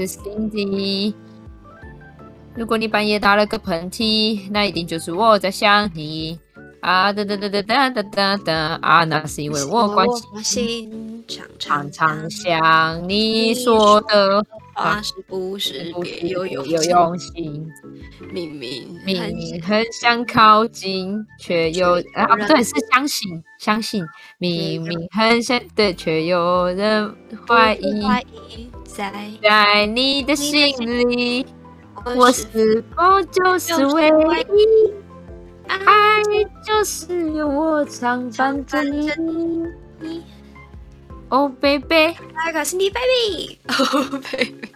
这是 Cindy。如果你半夜打了个喷嚏，那一定就是我在想你啊！哒哒哒哒哒哒哒哒啊！那是因为我关心，常常想你说的话是不是别有有用心？明明明明很想靠近，却又啊不对，是相信相信。明明很想对，却有人怀疑，在在你的心里。我是否就是唯一？爱就是有我常伴着你。Oh baby，来个 Cindy baby，Oh baby，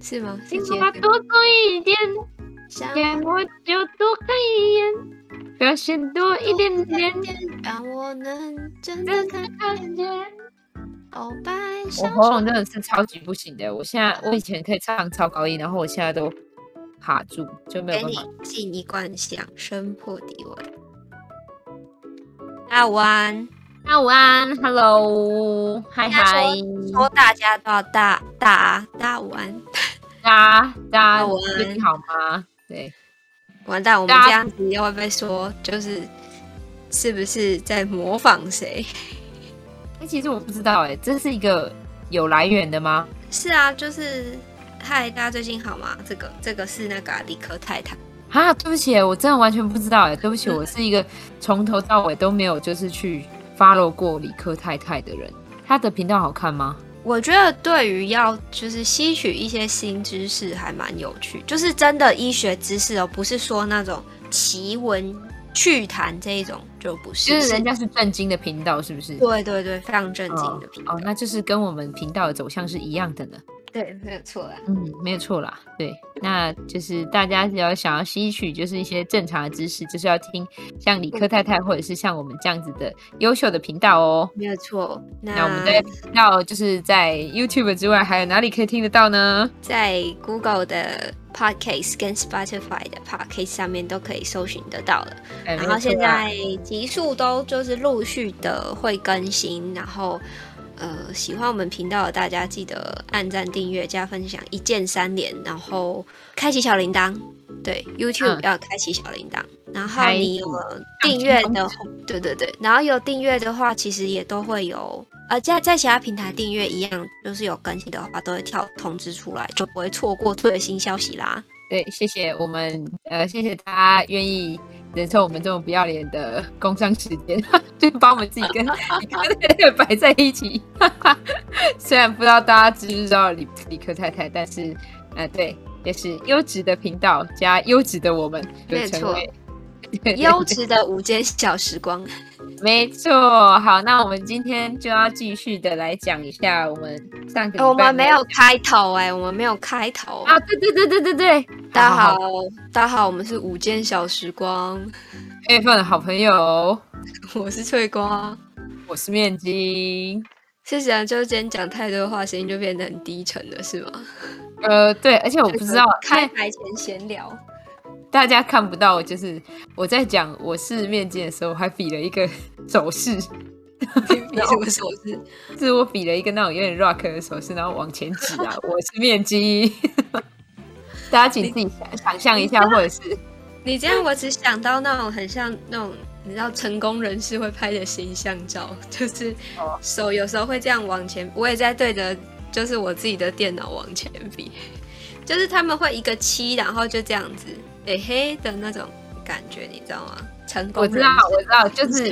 是吗？请他多做一点，见我就多看一眼，表现多一点点，让我能真的看见。我喉咙真的是超级不行的，我现在我以前可以唱超高音，然后我现在都卡住，就没有办法。给你进一罐响声破笛味。大家午安，大家午安，Hello，嗨嗨，说大家都要大大大午安，大大午安，你好吗？对，完蛋，我们这样子又会被说，就是是不是在模仿谁？哎，其实我不知道，哎，这是一个有来源的吗？是啊，就是嗨，大家最近好吗？这个这个是那个理科太太啊，对不起，我真的完全不知道，哎，对不起，我是一个从头到尾都没有就是去 follow 过理科太太的人。他的频道好看吗？我觉得对于要就是吸取一些新知识还蛮有趣，就是真的医学知识哦，不是说那种奇闻。趣谈这一种就不是，就是人家是正经的频道，是不是？对对对，非常正经的频道。哦，哦，那就是跟我们频道的走向是一样的呢。对，没有错啦。嗯，没有错啦。对，那就是大家只要想要吸取，就是一些正常的知识，就是要听像理科太太，或者是像我们这样子的优秀的频道哦。没有错。那，那我们的频道就是在 YouTube 之外，还有哪里可以听得到呢？在 Google 的 Podcast 跟 Spotify 的 Podcast 上面都可以搜寻得到了。然后现在集数都就是陆续的会更新，然后。呃，喜欢我们频道的大家记得按赞、订阅、加分享，一键三连，然后开启小铃铛。对，YouTube 要开启小铃铛。嗯、然后你有订阅的话，对对对，然后有订阅的话，其实也都会有。呃，在在其他平台订阅一样，就是有更新的话，都会跳通知出来，就不会错过最新消息啦。对，谢谢我们，呃，谢谢大家愿意。忍受我们这种不要脸的工伤时间，就把我们自己跟李克太太摆在一起。虽然不知道大家知不知道李李科太太，但是，呃，对，也是优质的频道加优质的我们，没错，优质的午间小时光。没错，好，那我们今天就要继续的来讲一下我们上个。我们没有开头哎、欸，我们没有开头啊！对对对对对对，大家好，好，大家好，我们是午间小时光，月份的好朋友，我是翠瓜，我是面筋。谢谢啊，就今天讲太多话，声音就变得很低沉了，是吗？呃，对，而且我不知道开台前闲聊。大家看不到，就是我在讲我是面筋的时候，还比了一个手势。比什么手势？是我比了一个那种有点 rock 的手势，然后往前指啊，我是面筋。大家请自己想想象一下，或者是你这样，我只想到那种很像那种你知道成功人士会拍的形象照，就是手有时候会这样往前。我也在对着，就是我自己的电脑往前比，就是他们会一个七，然后就这样子。嘿嘿的那种感觉，你知道吗？成功，我知道，我知道，就是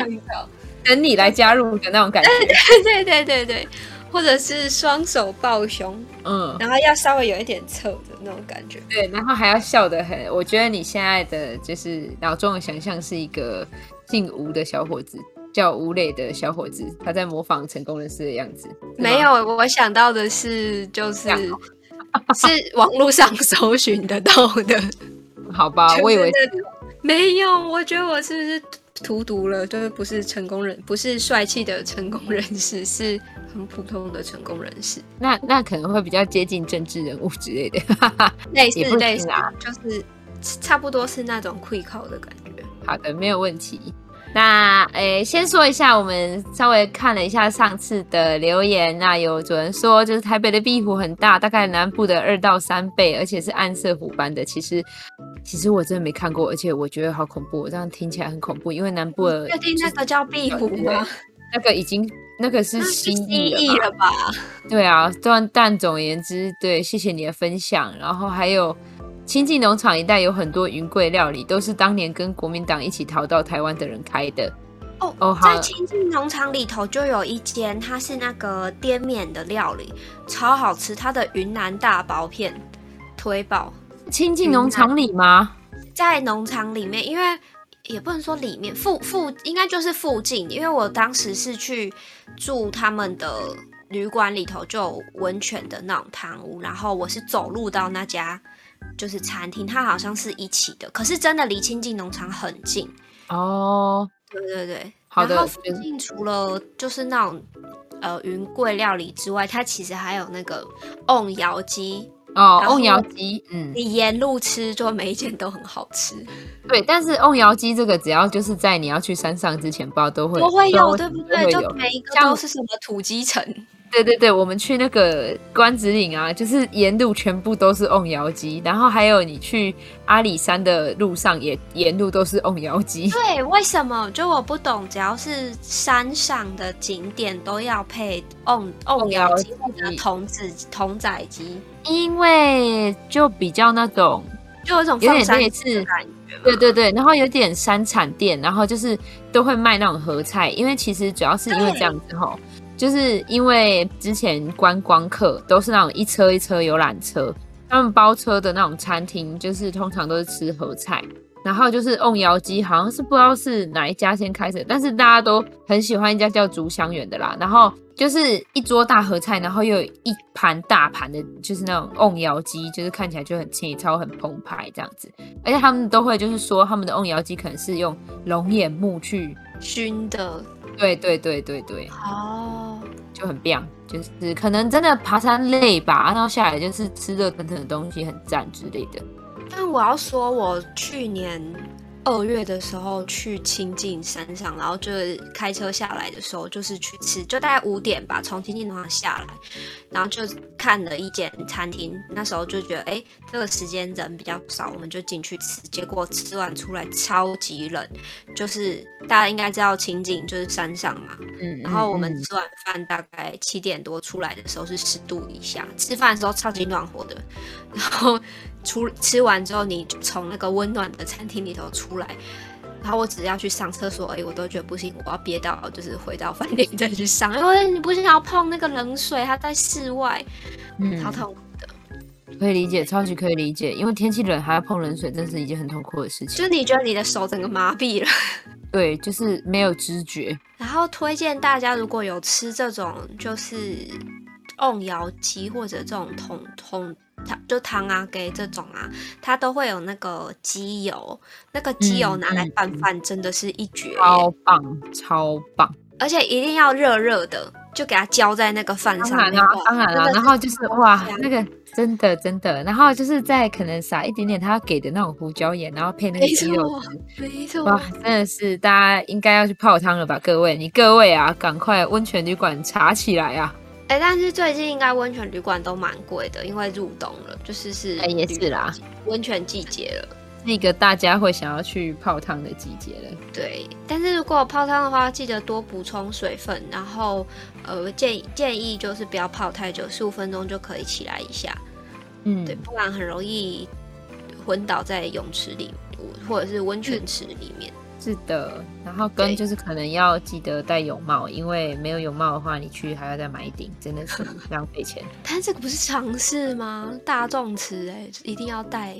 等你来加入的那种感觉。对对对对对，或者是双手抱胸，嗯，然后要稍微有一点侧的那种感觉。对，然后还要笑得很。我觉得你现在的就是脑中的想象是一个姓吴的小伙子，叫吴磊的小伙子，他在模仿成功人士的样子。没有，我想到的是，就是是网络上搜寻得到的。好吧，我以为没有，我觉得我是不是荼毒了？就是不是成功人，不是帅气的成功人士，是很普通的成功人士。那那可能会比较接近政治人物之类的，类似类似啊，就是差不多是那种会考的感觉。好的，没有问题。那诶，先说一下，我们稍微看了一下上次的留言，那有主人说，就是台北的壁虎很大，大概南部的二到三倍，而且是暗色虎斑的。其实，其实我真的没看过，而且我觉得好恐怖，这样听起来很恐怖。因为南部的确定那个叫壁虎吗？那个已经那个是蜥蜴了吧？对啊，但但总而言之，对，谢谢你的分享。然后还有。清境农场一带有很多云贵料理，都是当年跟国民党一起逃到台湾的人开的。哦哦，在亲近农场里头就有一间，它是那个滇缅的料理，超好吃。它的云南大薄片推爆。亲近农场里吗？在农场里面，因为也不能说里面，附附应该就是附近。因为我当时是去住他们的旅馆里头，就有温泉的那种汤屋，然后我是走路到那家。就是餐厅，它好像是一起的，可是真的离清境农场很近哦。对对对，好的。然后附近除了就是那种呃云贵料理之外，它其实还有那个瓮窑鸡哦，瓮窑鸡，嗯，你沿路吃就每一件都很好吃。对，但是瓮窑鸡这个只要就是在你要去山上之前包都会都会有，对不对？就每一个都是什么土鸡城。对对对，我们去那个关子岭啊，就是沿路全部都是瓮窑鸡，然后还有你去阿里山的路上也沿路都是瓮窑鸡。对，为什么？就我不懂，只要是山上的景点都要配瓮瓮窑鸡或者童子童仔鸡，因为就比较那种，就有一种有点类似。对对对，然后有点山产店，然后就是都会卖那种合菜，因为其实主要是因为这样子吼。就是因为之前观光客都是那种一车一车游览车，他们包车的那种餐厅，就是通常都是吃合菜，然后就是瓮窑鸡，好像是不知道是哪一家先开始，但是大家都很喜欢一家叫竹香园的啦。然后就是一桌大合菜，然后又有一盘大盘的，就是那种瓮窑鸡，就是看起来就很清超很澎湃这样子，而且他们都会就是说他们的瓮窑鸡可能是用龙眼木去熏的。对对对对对，哦，就很棒，就是可能真的爬山累吧，然后下来就是吃热腾腾的东西很赞之类的。但我要说，我去年。二月的时候去清境山上，然后就是开车下来的时候，就是去吃，就大概五点吧，从清境农场下来，然后就看了一间餐厅。那时候就觉得，哎，这个时间人比较少，我们就进去吃。结果吃完出来超级冷，就是大家应该知道清境就是山上嘛，嗯，然后我们吃完饭大概七点多出来的时候是十度以下，吃饭的时候超级暖和的，然后。出吃完之后，你从那个温暖的餐厅里头出来，然后我只要去上厕所，而已，我都觉得不行，我要憋到就是回到饭店再去上，因为你不想要碰那个冷水，它在室外，嗯，好痛苦的。可以理解，超级可以理解，因为天气冷还要碰冷水，真是一件很痛苦的事情。就你觉得你的手整个麻痹了，对，就是没有知觉。然后推荐大家，如果有吃这种就是瓮窑鸡或者这种桶桶。就汤啊，给这种啊，它都会有那个鸡油，那个鸡油拿来拌饭真的是一绝，超棒，超棒，而且一定要热热的，就给它浇在那个饭上面。当然了，当然后就是哇，那个真的真的，然后就是再可能撒一点点他给的那种胡椒盐，然后配那个鸡肉汁，没错，哇，真的是大家应该要去泡汤了吧，各位，你各位啊，赶快温泉旅馆查起来啊！哎、欸，但是最近应该温泉旅馆都蛮贵的，因为入冬了，就是是，哎、欸，也是啦，温泉季节了，那个大家会想要去泡汤的季节了。对，但是如果泡汤的话，记得多补充水分，然后呃，建议建议就是不要泡太久，十五分钟就可以起来一下。嗯，对，不然很容易昏倒在泳池里，或者是温泉池里面。嗯是的，然后跟就是可能要记得戴泳帽，因为没有泳帽的话，你去还要再买一顶，真的是 浪费钱。但这个不是常识吗？大众池哎，一定要戴，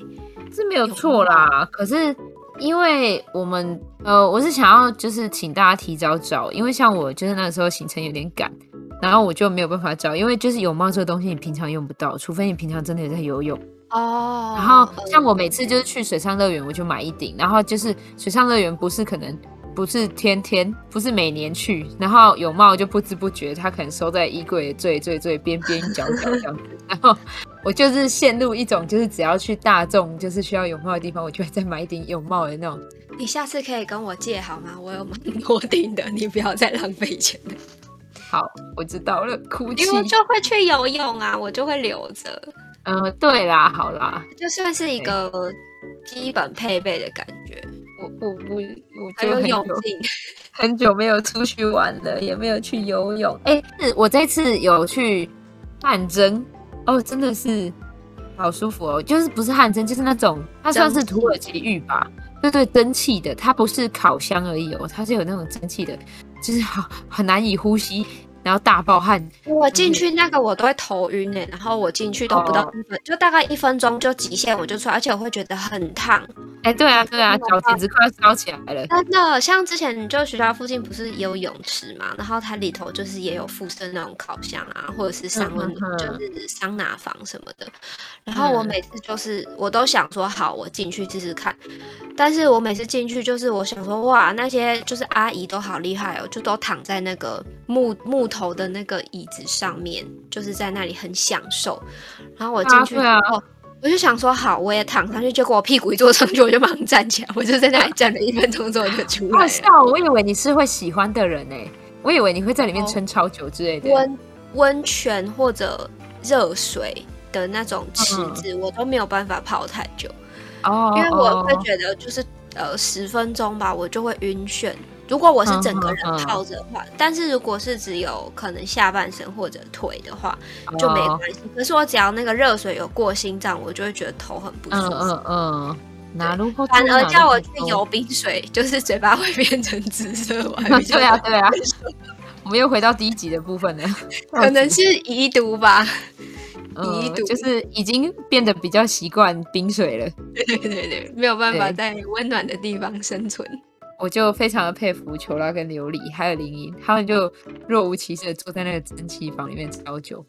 这没有错啦。可是因为我们呃，我是想要就是请大家提早找，因为像我就是那个时候行程有点赶，然后我就没有办法找，因为就是泳帽这个东西你平常用不到，除非你平常真的有在游泳。哦、oh，然后像我每次就是去水上乐园，我就买一顶。然后就是水上乐园不是可能不是天天，不是每年去，然后泳帽就不知不觉它可能收在衣柜的最最最边边角角这样子。然后我就是陷入一种，就是只要去大众就是需要泳帽的地方，我就会再买一顶泳帽的那种。你下次可以跟我借好吗？我有蛮多顶的，你不要再浪费钱了。好，我知道了。哭泣，因为我就会去游泳啊，我就会留着。嗯，对啦，好啦，就算是一个基本配备的感觉。我我我我还有泳镜，很久没有出去玩了，也没有去游泳。哎，是我这次有去汗蒸哦，真的是好舒服哦。就是不是汗蒸，就是那种它算是土耳其浴吧？对对，蒸汽的，它不是烤箱而已哦，它是有那种蒸汽的，就是好很难以呼吸。然后大爆汗，我进去那个我都会头晕哎，然后我进去都不到一分，哦、就大概一分钟就极限我就出来，而且我会觉得很烫。哎，对啊对啊，脚简直快要烧起来了。真的，像之前就学校附近不是也有泳池嘛，然后它里头就是也有附设那种烤箱啊，或者是桑温，就是桑拿房什么的。然后我每次就是我都想说好，我进去试试看。但是我每次进去就是我想说哇，那些就是阿姨都好厉害哦，就都躺在那个木木头的那个椅子上面，就是在那里很享受。然后我进去之后，啊啊、我就想说好，我也躺上去。结果我屁股一坐上去，我就马上站起来，我就在那里站了一分钟之后就出来了。好笑，我以为你是会喜欢的人呢，我以为你会在里面撑超久之类的。温温泉或者热水的那种池子，嗯、我都没有办法泡太久。哦，因为我会觉得就是呃十分钟吧，我就会晕眩。如果我是整个人泡着的话，但是如果是只有可能下半身或者腿的话就没关系。可是我只要那个热水有过心脏，我就会觉得头很不舒服。嗯嗯，哪路反而叫我去游冰水，就是嘴巴会变成紫色。对啊对啊，我们又回到第一集的部分了，可能是遗毒吧。嗯，就是已经变得比较习惯冰水了。对对对对，没有办法在温暖的地方生存。我就非常的佩服球拉跟琉璃还有林颖，他们就若无其事的坐在那个蒸汽房里面超久。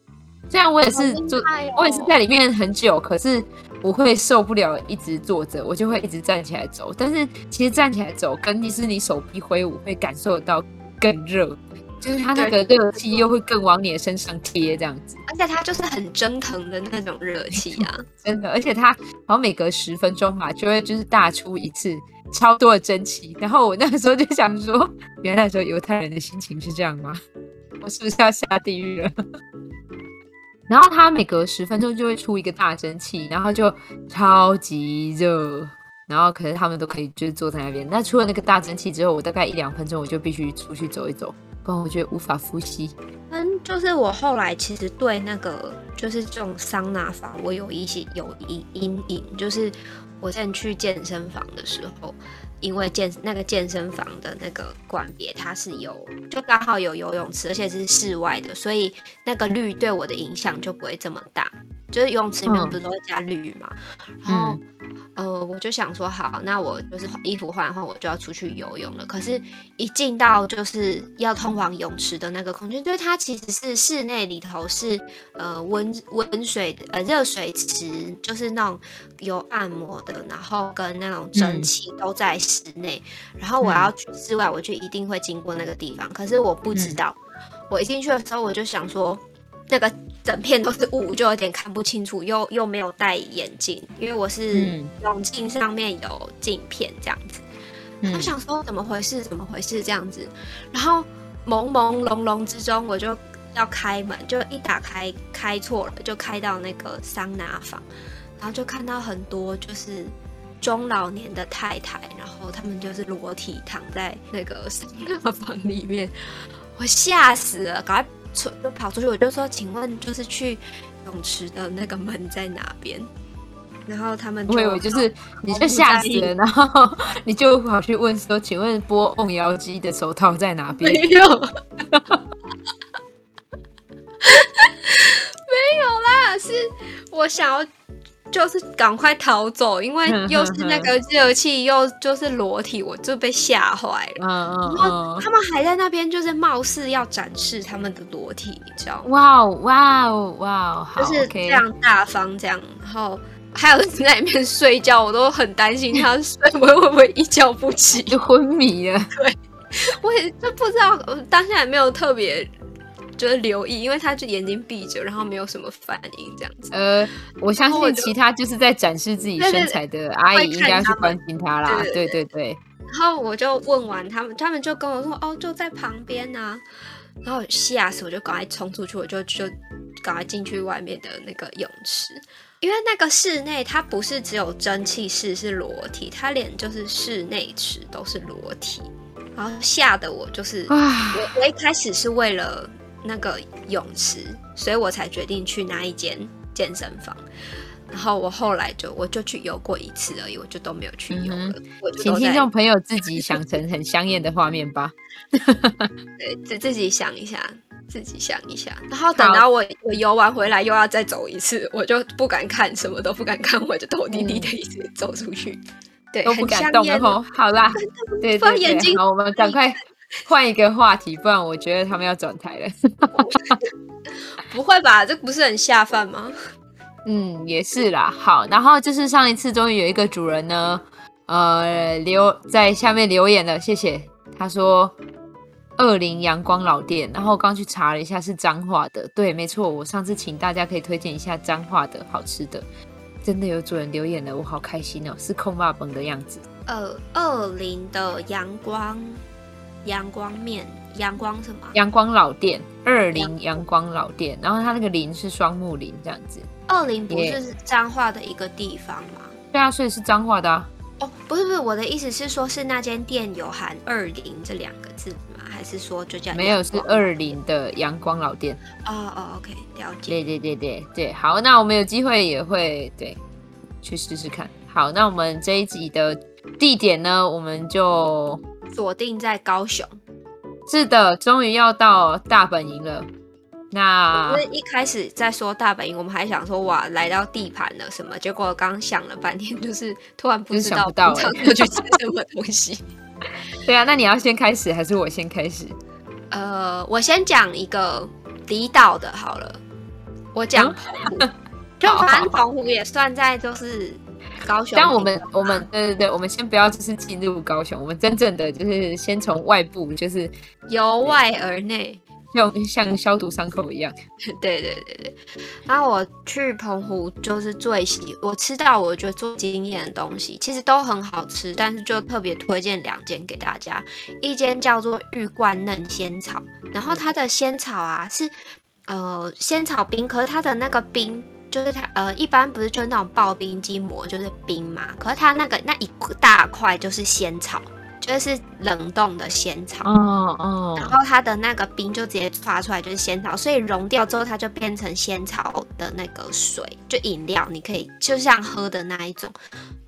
虽然我也是坐，哦、我也是在里面很久，可是我会受不了一直坐着，我就会一直站起来走。但是其实站起来走，跟你是你手臂挥舞会感受到更热。就是它那个热气又会更往你的身上贴，这样子，而且它就是很蒸腾的那种热气啊，真的，而且它好像每隔十分钟嘛，就会就是大出一次超多的蒸汽，然后我那个时候就想说，原来说犹太人的心情是这样吗？我是不是要下地狱了？然后它每隔十分钟就会出一个大蒸汽，然后就超级热，然后可是他们都可以就是坐在那边。那出了那个大蒸汽之后，我大概一两分钟我就必须出去走一走。我觉得无法呼吸。嗯，就是我后来其实对那个就是这种桑拿房，我有一些有一阴影。就是我现在去健身房的时候，因为健那个健身房的那个馆别它是有，就刚好有游泳池，而且是室外的，所以那个氯对我的影响就不会这么大。就是游泳池里面不是都会加氯嘛，嗯、然后。呃，我就想说，好，那我就是衣服换换，我就要出去游泳了。可是，一进到就是要通往泳池的那个空间，就是它其实是室内里头是呃温温水呃热水池，就是那种有按摩的，然后跟那种蒸汽都在室内。嗯、然后我要去室外，我就一定会经过那个地方。可是我不知道，嗯、我一进去的时候，我就想说。那个整片都是雾，就有点看不清楚，又又没有戴眼镜，因为我是泳镜上面有镜片这样子。我、嗯、想说怎么回事？怎么回事？这样子，然后朦朦胧胧之中，我就要开门，就一打开开错了，就开到那个桑拿房，然后就看到很多就是中老年的太太，然后他们就是裸体躺在那个桑拿房里面，我吓死了，赶快。出就跑出去，我就说，请问就是去泳池的那个门在哪边？然后他们就我以为就是你就吓死了，然后 你就跑去问说，请问拨瓮窑机的手套在哪边？没有，没有啦，是我想要。就是赶快逃走，因为又是那个热气，又就是裸体，我就被吓坏了。嗯嗯，然后他们还在那边，就是貌似要展示他们的裸体，你知道吗？哇哦哇哦哇哦，就是这样大方这样，然后还有在里面睡觉，我都很担心 他睡会会不会一觉不起就昏迷了。对。我也就不知道，当下也没有特别就是留意，因为他就眼睛闭着，然后没有什么反应这样子。呃，我相信其他就是在展示自己身材的阿姨应该是关心他啦。对对对。然后我就问完他们，他们就跟我说：“哦，就在旁边啊。”然后吓死我，就赶快冲出去，我就就赶快进去外面的那个泳池。因为那个室内它不是只有蒸汽室是裸体，它连就是室内池都是裸体，然后吓得我就是我我一开始是为了那个泳池，所以我才决定去那一间健身房。然后我后来就我就去游过一次而已，我就都没有去游了。嗯、请听众朋友自己想成很香艳的画面吧。对，自自己想一下。自己想一下，然后等到我我游完回来又要再走一次，我就不敢看，什么都不敢看，我就头低低的一直走出去，嗯、对，都不敢动然后好啦，对对对，眼睛好，我们赶快换一个话题，不然我觉得他们要转台了。不会吧？这不是很下饭吗？嗯，也是啦。好，然后就是上一次终于有一个主人呢，呃，留在下面留言了，谢谢。他说。二零阳光老店，然后我刚去查了一下，是彰化的。对，没错，我上次请大家可以推荐一下彰化的好吃的，真的有主人留言了，我好开心哦，是空霸本的样子。呃，二零的阳光阳光面，阳光什么？阳光老店，二零阳光老店，然后它那个林是双木林这样子。二零不是彰化的一个地方吗？对啊，所以是彰化的啊。哦，不是不是，我的意思是说，是那间店有含二零这两个字吗。还是说就叫没有是二零的阳光老店哦哦，OK，了解。对对对对对，好，那我们有机会也会对去试试看。好，那我们这一集的地点呢，我们就锁定在高雄。是的，终于要到大本营了。那因为一开始在说大本营，我们还想说哇，来到地盘了什么，结果刚想了半天，就是突然不知道要去吃什么东西。对啊，那你要先开始还是我先开始？呃，我先讲一个离岛的好了。我讲澎湖，就 反正澎湖也算在就是高雄。但我们我们对对对，我们先不要就是进入高雄，我们真正的就是先从外部，就是由外而内。就像消毒伤口一样。对对对对。然后我去澎湖就是最喜，我吃到我觉得最惊艳的东西，其实都很好吃，但是就特别推荐两间给大家。一间叫做玉冠嫩仙草，然后它的仙草啊是呃仙草冰，可是它的那个冰就是它呃一般不是就是那种刨冰机磨就是冰嘛，可是它那个那一大块就是仙草。就是冷冻的仙草，哦哦，然后它的那个冰就直接发出来就是仙草，所以融掉之后它就变成仙草的那个水，就饮料你可以就像喝的那一种，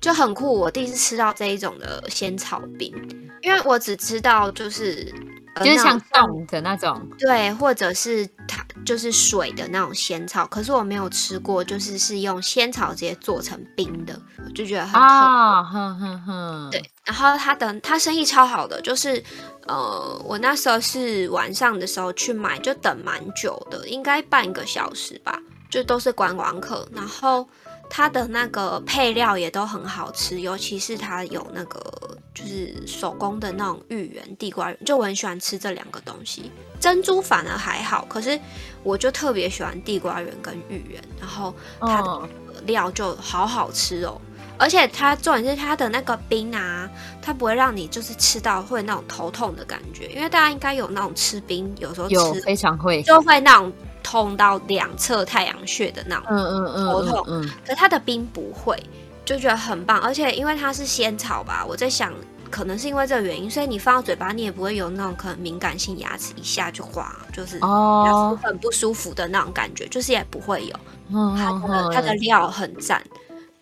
就很酷。我第一次吃到这一种的仙草冰，因为我只知道就是。就是像冻的那种，对，或者是它就是水的那种仙草，可是我没有吃过，就是是用仙草直接做成冰的，我就觉得很。啊，哼哼哼。对，然后他的他生意超好的，就是呃，我那时候是晚上的时候去买，就等蛮久的，应该半个小时吧，就都是观光客，然后。它的那个配料也都很好吃，尤其是它有那个就是手工的那种芋圆、地瓜圆，就我很喜欢吃这两个东西。珍珠反而还好，可是我就特别喜欢地瓜圆跟芋圆，然后它的料就好好吃哦。而且它重点是它的那个冰啊，它不会让你就是吃到会那种头痛的感觉，因为大家应该有那种吃冰，有时候吃非常会就会那种。痛到两侧太阳穴的那种，嗯嗯嗯，头痛，嗯，可它的冰不会，就觉得很棒。而且因为它是仙草吧，我在想，可能是因为这个原因，所以你放到嘴巴，你也不会有那种可能敏感性牙齿一下就滑，就是哦，很不舒服的那种感觉，就是也不会有。嗯，它的它的料很赞。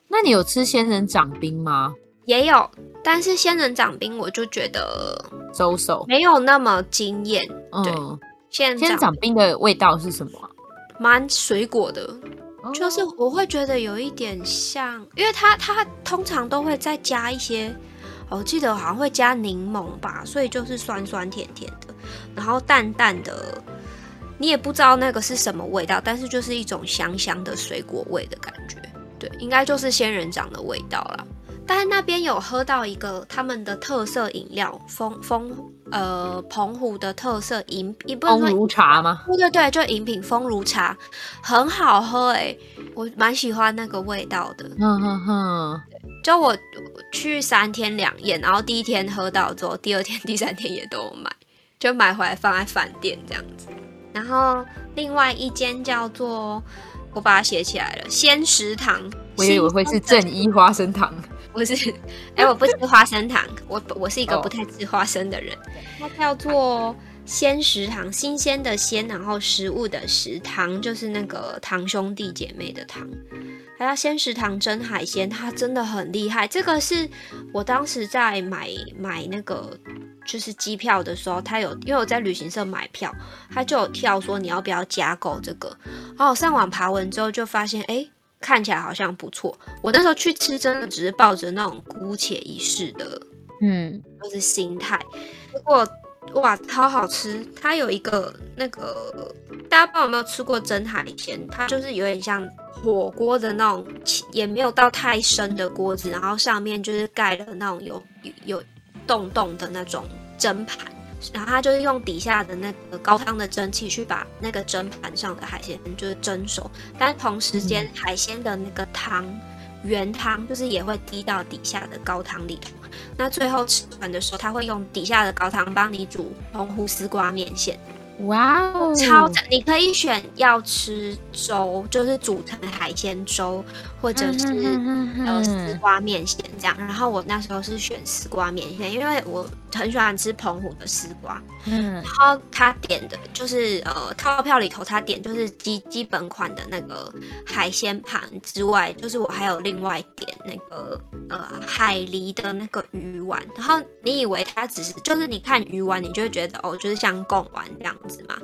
那你有吃仙人掌冰吗？也有，但是仙人掌冰我就觉得收手，没有那么惊艳。对。仙人掌冰的味道是什么？蛮水果的，就是我会觉得有一点像，因为它它通常都会再加一些，我记得好像会加柠檬吧，所以就是酸酸甜甜的，然后淡淡的，你也不知道那个是什么味道，但是就是一种香香的水果味的感觉，对，应该就是仙人掌的味道啦。但是那边有喝到一个他们的特色饮料，丰丰呃澎湖的特色饮，一部分丰如茶吗？对对对，就饮品风如茶，很好喝哎，我蛮喜欢那个味道的。哼哼哼，就我去三天两夜，然后第一天喝到之后，第二天、第三天也都有买，就买回来放在饭店这样子。然后另外一间叫做，我把它写起来了，鲜食堂。我以为会是正一花生糖。不是，哎、欸，我不吃花生糖，我我是一个不太吃花生的人。它叫做鲜食堂，新鲜的鲜，然后食物的食堂，就是那个堂兄弟姐妹的堂。还有鲜食堂蒸海鲜，它真的很厉害。这个是我当时在买买那个就是机票的时候，他有因为我在旅行社买票，他就有跳说你要不要加购这个。然后我上网爬文之后就发现，哎、欸。看起来好像不错。我那时候去吃，真的只是抱着那种姑且一试的，嗯，就是心态。不过哇，超好吃！它有一个那个，大家不知道有没有吃过蒸海鲜？它就是有点像火锅的那种，也没有到太深的锅子，然后上面就是盖了那种有有洞洞的那种蒸盘。然后它就是用底下的那个高汤的蒸汽去把那个蒸盘上的海鲜就是蒸熟，但同时间海鲜的那个汤原汤就是也会滴到底下的高汤里头。那最后吃完的时候，他会用底下的高汤帮你煮澎湖丝瓜面线。哇哦，超赞！你可以选要吃粥，就是煮成海鲜粥，或者是呃丝瓜面线这样。然后我那时候是选丝瓜面线，因为我很喜欢吃澎湖的丝瓜。嗯，然后他点的就是呃套票里头他点就是基基本款的那个海鲜盘之外，就是我还有另外点那个呃海狸的那个鱼丸。然后你以为它只是就是你看鱼丸，你就会觉得哦，就是像贡丸这样子。嘛，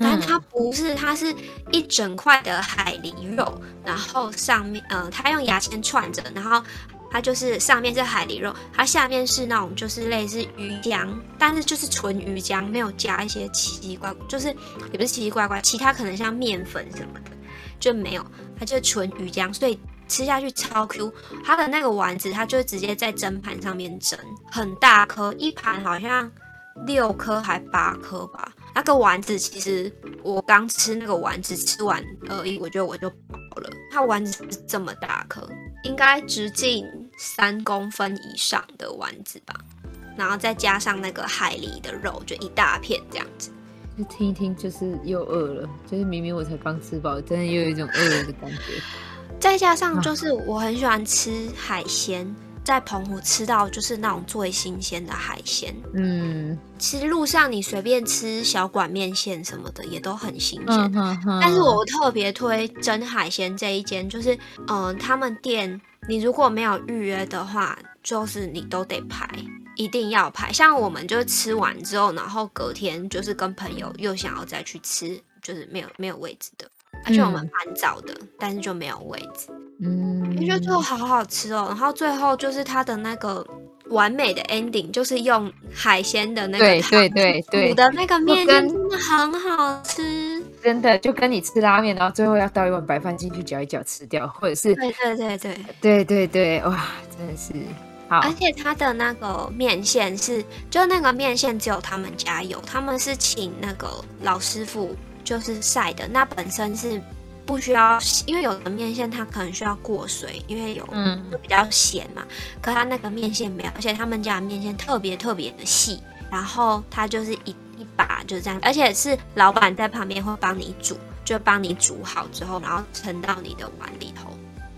但它不是，它是一整块的海狸肉，然后上面，呃，它用牙签串着，然后它就是上面是海狸肉，它下面是那种就是类似鱼浆，但是就是纯鱼浆，没有加一些奇奇怪怪，就是也不是奇奇怪怪，其他可能像面粉什么的就没有，它就是纯鱼浆，所以吃下去超 Q。它的那个丸子，它就直接在蒸盘上面蒸，很大颗，一盘好像六颗还八颗吧。那个丸子其实我刚吃那个丸子吃完而已，我觉得我就饱了。它丸子是这么大颗，应该直径三公分以上的丸子吧。然后再加上那个海里的肉，就一大片这样子。就听一听，就是又饿了。就是明明我才刚吃饱，真的又有一种饿了的感觉。再加上就是我很喜欢吃海鲜。在澎湖吃到就是那种最新鲜的海鲜，嗯，其实路上你随便吃小馆面线什么的也都很新鲜。嗯嗯嗯、但是我特别推蒸海鲜这一间，就是嗯、呃，他们店你如果没有预约的话，就是你都得排，一定要排。像我们就吃完之后，然后隔天就是跟朋友又想要再去吃，就是没有没有位置的。而且我们蛮早的，嗯、但是就没有位置。嗯，我觉得最后好好吃哦。然后最后就是它的那个完美的 ending，就是用海鲜的那个汤对对对煮的那个面真的很好吃。真的就跟你吃拉面，然后最后要倒一碗白饭进去搅一搅吃掉，或者是对对对对对对对，哇，真的是好。而且它的那个面线是，就那个面线只有他们家有，他们是请那个老师傅。就是晒的，那本身是不需要，因为有的面线它可能需要过水，因为有嗯就比较咸嘛。可它那个面线没有，而且他们家的面线特别特别的细，然后它就是一一把就这样，而且是老板在旁边会帮你煮，就帮你煮好之后，然后盛到你的碗里头。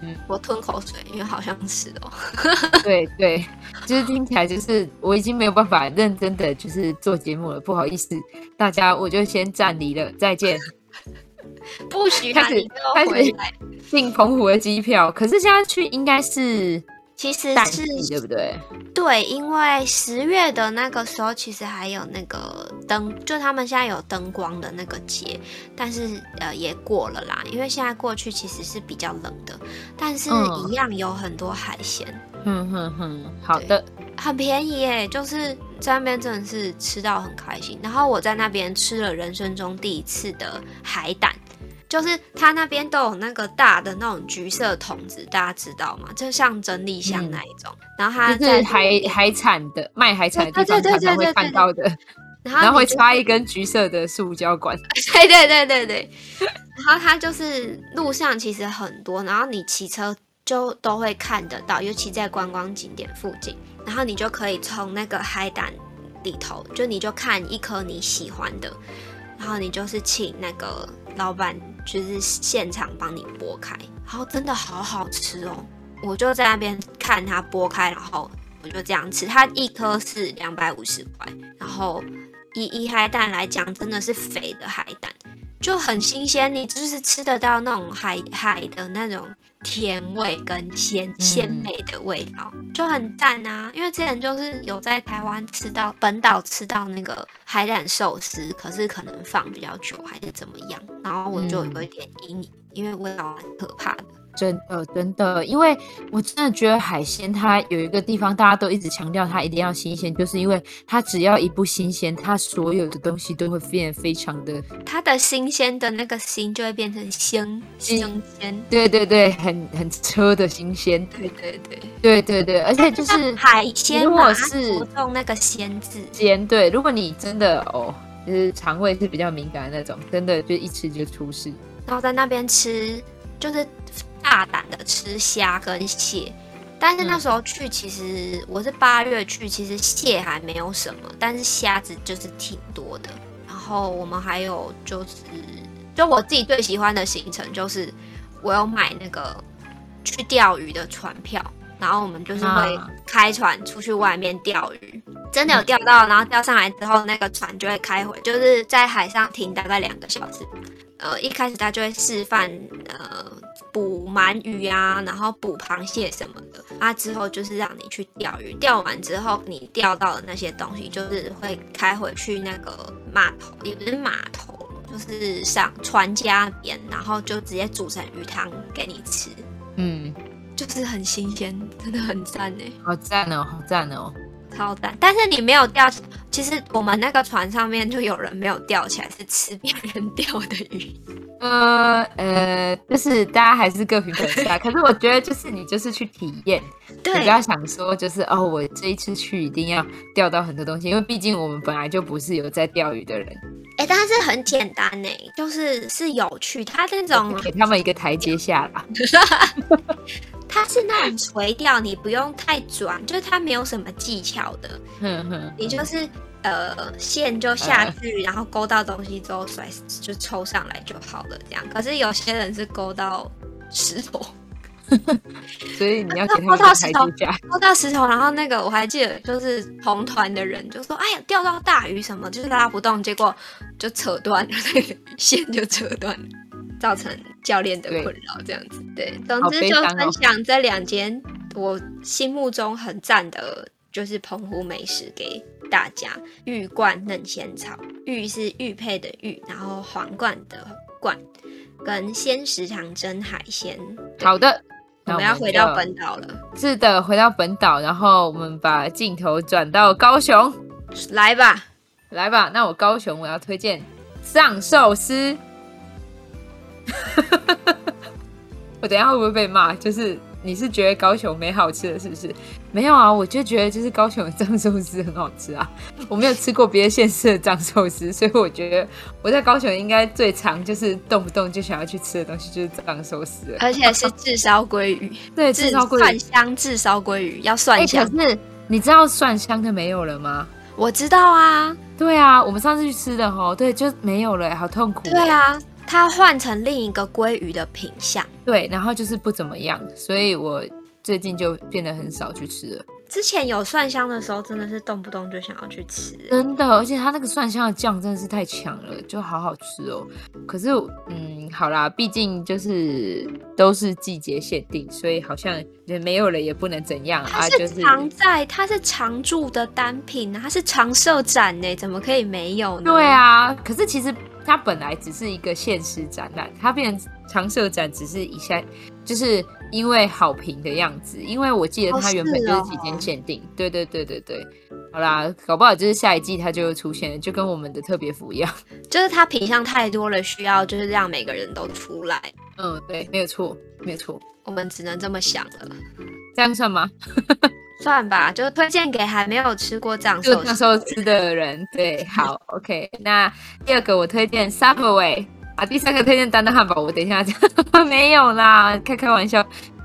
嗯，我吞口水，因为好像是哦。对对，就是听起来就是我已经没有办法认真的就是做节目了，不好意思，大家我就先暂离了，再见。不许开始开始订澎湖的机票，可是现在去应该是。其实是对不对？对，因为十月的那个时候，其实还有那个灯，就他们现在有灯光的那个节，但是呃也过了啦。因为现在过去其实是比较冷的，但是一样有很多海鲜。嗯哼哼，好的，很便宜耶，就是在那边真的是吃到很开心。然后我在那边吃了人生中第一次的海胆，就是它那边都有那个大的那种橘色桶子，大家知道吗？就像整理箱那一种。嗯、然后它是海海产的卖海产的地方才会看到的。然后，然后会插一根橘色的塑胶管。对对对对对。然后它就是路上其实很多，然后你骑车就都会看得到，尤其在观光景点附近。然后你就可以从那个海胆里头，就你就看一颗你喜欢的，然后你就是请那个老板就是现场帮你剥开，然后真的好好吃哦！我就在那边看他剥开，然后我就这样吃。它一颗是两百五十块，然后以一海胆来讲，真的是肥的海胆。就很新鲜，你就是吃得到那种海海的那种甜味跟鲜鲜美的味道，就很赞啊！因为之前就是有在台湾吃到本岛吃到那个海胆寿司，可是可能放比较久还是怎么样，然后我就有一点阴影，因为味道蛮可怕的。真的真的，因为我真的觉得海鲜它有一个地方，大家都一直强调它一定要新鲜，就是因为它只要一不新鲜，它所有的东西都会变得非常的，它的新鲜的那个新就会变成鲜新鲜，对对对，很很车的新鲜，对对对。对对对，而且就是海鲜，如果是用那个鲜字。鲜，对，如果你真的哦，就是肠胃是比较敏感的那种，真的就一吃就出事，然后在那边吃就是。大胆的吃虾跟蟹，但是那时候去，其实我是八月去，其实蟹还没有什么，但是虾子就是挺多的。然后我们还有就是，就我自己最喜欢的行程就是，我有买那个去钓鱼的船票，然后我们就是会开船出去外面钓鱼，真的有钓到，然后钓上来之后，那个船就会开回，就是在海上停大概两个小时。呃，一开始他就会示范，呃。捕鳗鱼啊，然后捕螃蟹什么的。啊，之后就是让你去钓鱼，钓完之后你钓到的那些东西，就是会开回去那个码头，也不是码头，就是上船家边，然后就直接煮成鱼汤给你吃，嗯，就是很新鲜，真的很赞呢，好赞哦，好赞哦。超赞，但是你没有钓，其实我们那个船上面就有人没有钓起来，是吃别人钓的鱼。呃呃，就是大家还是各凭本事啊。可是我觉得就是你就是去体验，对，你不要想说就是哦，我这一次去一定要钓到很多东西，因为毕竟我们本来就不是有在钓鱼的人。哎、欸，但是很简单呢，就是是有趣，他那种给他们一个台阶下吧。它是那种垂钓，你不用太转，就是它没有什么技巧的。你就是呃线就下去，然后勾到东西之后甩就抽上来就好了，这样。可是有些人是勾到石头，所以你要给他们石头，勾到石头，然后那个我还记得，就是同团的人就说：“哎呀，钓到大鱼什么，就是拉不动，结果就扯断了，那个线就扯断了。”造成教练的困扰，这样子对，对。总之就分享这两间我心目中很赞的，就是澎湖美食给大家。玉冠嫩仙草，玉是玉佩的玉，然后皇冠的冠，跟鲜食堂蒸海鲜。好的，我们要回到本岛了。是的，回到本岛，然后我们把镜头转到高雄，来吧，来吧。那我高雄我要推荐藏寿司。我等一下会不会被骂？就是你是觉得高雄没好吃的，是不是？没有啊，我就觉得就是高雄的藏寿司很好吃啊。我没有吃过别的县市的藏寿司，所以我觉得我在高雄应该最常就是动不动就想要去吃的东西就是藏寿司，而且是炙烧鲑鱼。对，炙烧鲑鱼，蒜香炙烧鲑鱼要蒜香。可是你知道蒜香的没有了吗？我知道啊。对啊，我们上次去吃的吼，对，就没有了，好痛苦。对啊。它换成另一个鲑鱼的品相，对，然后就是不怎么样，所以我最近就变得很少去吃了。之前有蒜香的时候，真的是动不动就想要去吃，真的，而且它那个蒜香的酱真的是太强了，就好好吃哦。可是，嗯，好啦，毕竟就是都是季节限定，所以好像也没有了也不能怎样啊。就是常在，它是常驻的单品，它是常设展呢，怎么可以没有呢？对啊，可是其实。它本来只是一个限时展览，它变成常设展，只是一下，就是因为好评的样子。因为我记得它原本就是几天限定，对、哦、对对对对。好啦，搞不好就是下一季它就会出现了，就跟我们的特别服一样。就是它品相太多了，需要就是让每个人都出来。嗯，对，没有错，没有错，我们只能这么想了。这样算吗？算吧，就推荐给还没有吃过藏寿寿司的人。对，好，OK。那第二个我推荐 Subway 啊，第三个推荐丹丹汉堡。我等一下讲，没有啦，开开玩笑。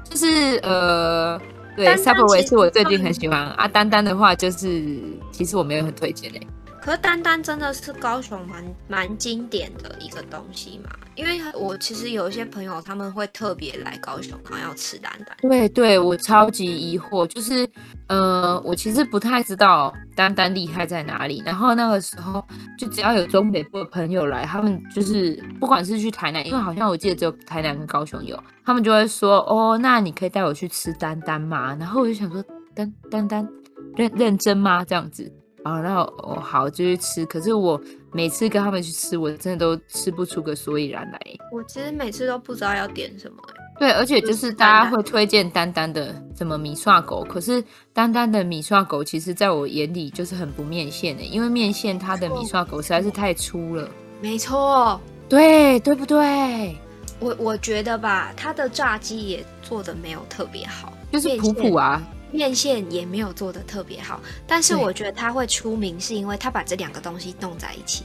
就是呃，对，Subway 是我最近很喜欢啊。丹丹的话，就是其实我没有很推荐嘞。可是丹丹真的是高雄蛮蛮经典的一个东西嘛？因为我其实有一些朋友他们会特别来高雄，然后要吃丹丹。对对，我超级疑惑，就是呃，我其实不太知道丹丹厉害在哪里。然后那个时候，就只要有中北部的朋友来，他们就是不管是去台南，因为好像我记得只有台南跟高雄有，他们就会说哦，那你可以带我去吃丹丹吗？然后我就想说，丹丹丹认认真吗？这样子。啊，那哦好，就去吃。可是我每次跟他们去吃，我真的都吃不出个所以然来。我其实每次都不知道要点什么。对，而且就是大家会推荐丹丹的什么米刷狗，可是丹丹的米刷狗，其实在我眼里就是很不面线的，因为面线它的米刷狗实在是太粗了。没错，对对不对？我我觉得吧，它的炸鸡也做的没有特别好，就是普普啊。面线也没有做的特别好，但是我觉得他会出名，是因为他把这两个东西弄在一起，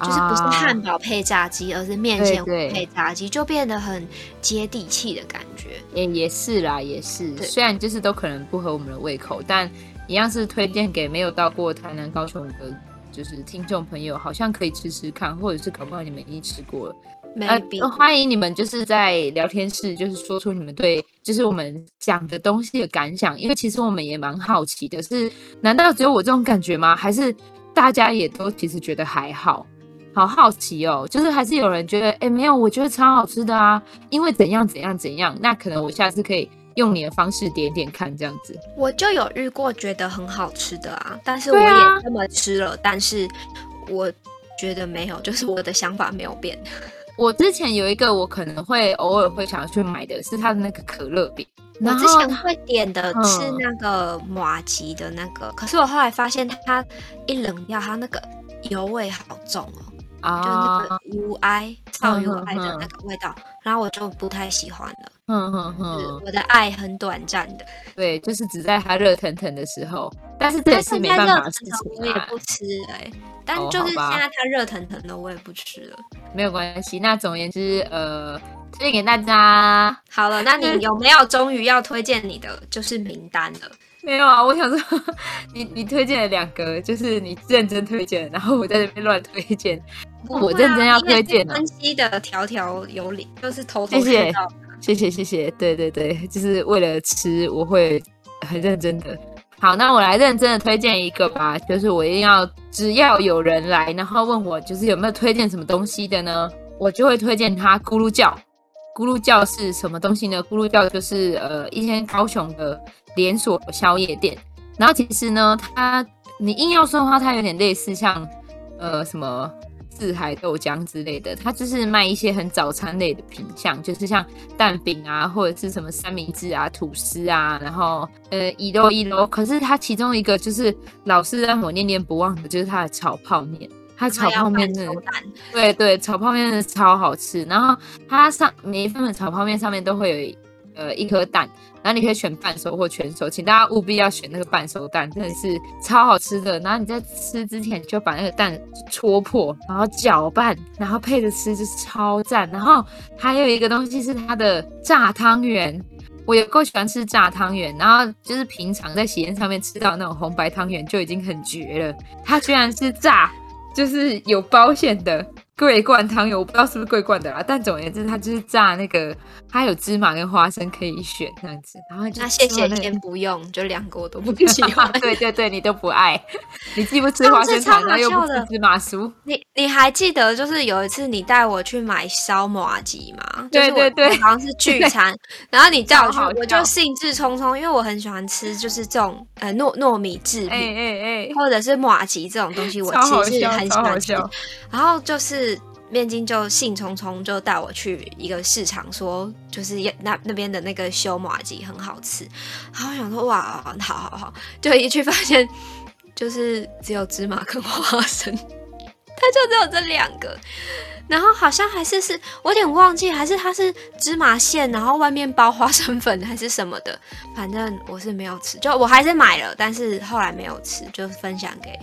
就是不是汉堡配炸鸡，而是面线配炸鸡，就变得很接地气的感觉。也也是啦，也是。虽然就是都可能不合我们的胃口，但一样是推荐给没有到过台南、高雄的，就是听众朋友，好像可以吃吃看，或者是搞不好你们已经吃过了。呃，欢迎你们就是在聊天室，就是说出你们对就是我们讲的东西的感想，因为其实我们也蛮好奇的是，是难道只有我这种感觉吗？还是大家也都其实觉得还好？好好奇哦，就是还是有人觉得，哎，没有，我觉得超好吃的啊，因为怎样怎样怎样，那可能我下次可以用你的方式点点看这样子。我就有遇过觉得很好吃的啊，但是我也这么吃了，但是我觉得没有，就是我的想法没有变。我之前有一个，我可能会偶尔会想要去买的是它的那个可乐饼。我之前会点的是那个马吉的那个，嗯、可是我后来发现它一冷掉，它那个油味好重哦，啊、就那个 UI 超 UI 的那个味道，嗯、然后我就不太喜欢了。嗯哼哼，我的爱很短暂的。对，就是只在它热腾腾的时候，但是这也是没办法的事情，我也不吃哎、欸。但就是现在它热腾腾的，我也不吃了。没有关系。那总而言之，呃，推荐给大家。好了，那你有没有终于要推荐你的就是名单了？没有啊，我想说，你你推荐了两个，就是你认真推荐，然后我在这边乱推荐。啊、我认真要推荐分析的条条有理，就是偷偷谢谢谢谢谢谢，对对对，就是为了吃，我会很认真的。好，那我来认真的推荐一个吧，就是我一定要，只要有人来，然后问我就是有没有推荐什么东西的呢，我就会推荐他咕噜叫。咕噜叫是什么东西呢？咕噜叫就是呃一间高雄的连锁宵夜店。然后其实呢，它你硬要说的话，它有点类似像呃什么。四海豆浆之类的，它就是卖一些很早餐类的品相，就是像蛋饼啊，或者是什么三明治啊、吐司啊，然后呃一楼一楼。可是它其中一个就是老是让我念念不忘的，就是它的炒泡面。它炒泡面真的，对对，炒泡面真的超好吃。然后它上每一份的炒泡面上面都会有。呃，一颗蛋，然后你可以选半熟或全熟，请大家务必要选那个半熟蛋，真的是超好吃的。然后你在吃之前就把那个蛋戳破，然后搅拌，然后配着吃就是超赞。然后还有一个东西是它的炸汤圆，我也够喜欢吃炸汤圆。然后就是平常在喜宴上面吃到那种红白汤圆就已经很绝了，它居然是炸，就是有包馅的。桂冠汤圆，我不知道是不是桂冠的啦，但总而言之，它就是炸那个，它有芝麻跟花生可以选这样子。然后就、那谢谢，先不用，就两个我都不喜欢。对对对，你都不爱，你既不吃花生糖，然后又不吃芝麻酥。你你还记得就是有一次你带我去买烧麻糬吗？对对对，好像是聚餐，然后你叫我去，我就兴致冲冲，因为我很喜欢吃就是这种呃糯糯米制品，哎哎哎，或者是麻吉这种东西，我其实很喜欢吃。然后就是。面筋就兴冲冲就带我去一个市场，说就是那那边的那个修麻糬很好吃，然后想说哇，好好好，就一去发现就是只有芝麻跟花生，它就只有这两个。然后好像还是是我有点忘记，还是它是芝麻馅，然后外面包花生粉还是什么的，反正我是没有吃，就我还是买了，但是后来没有吃，就分享给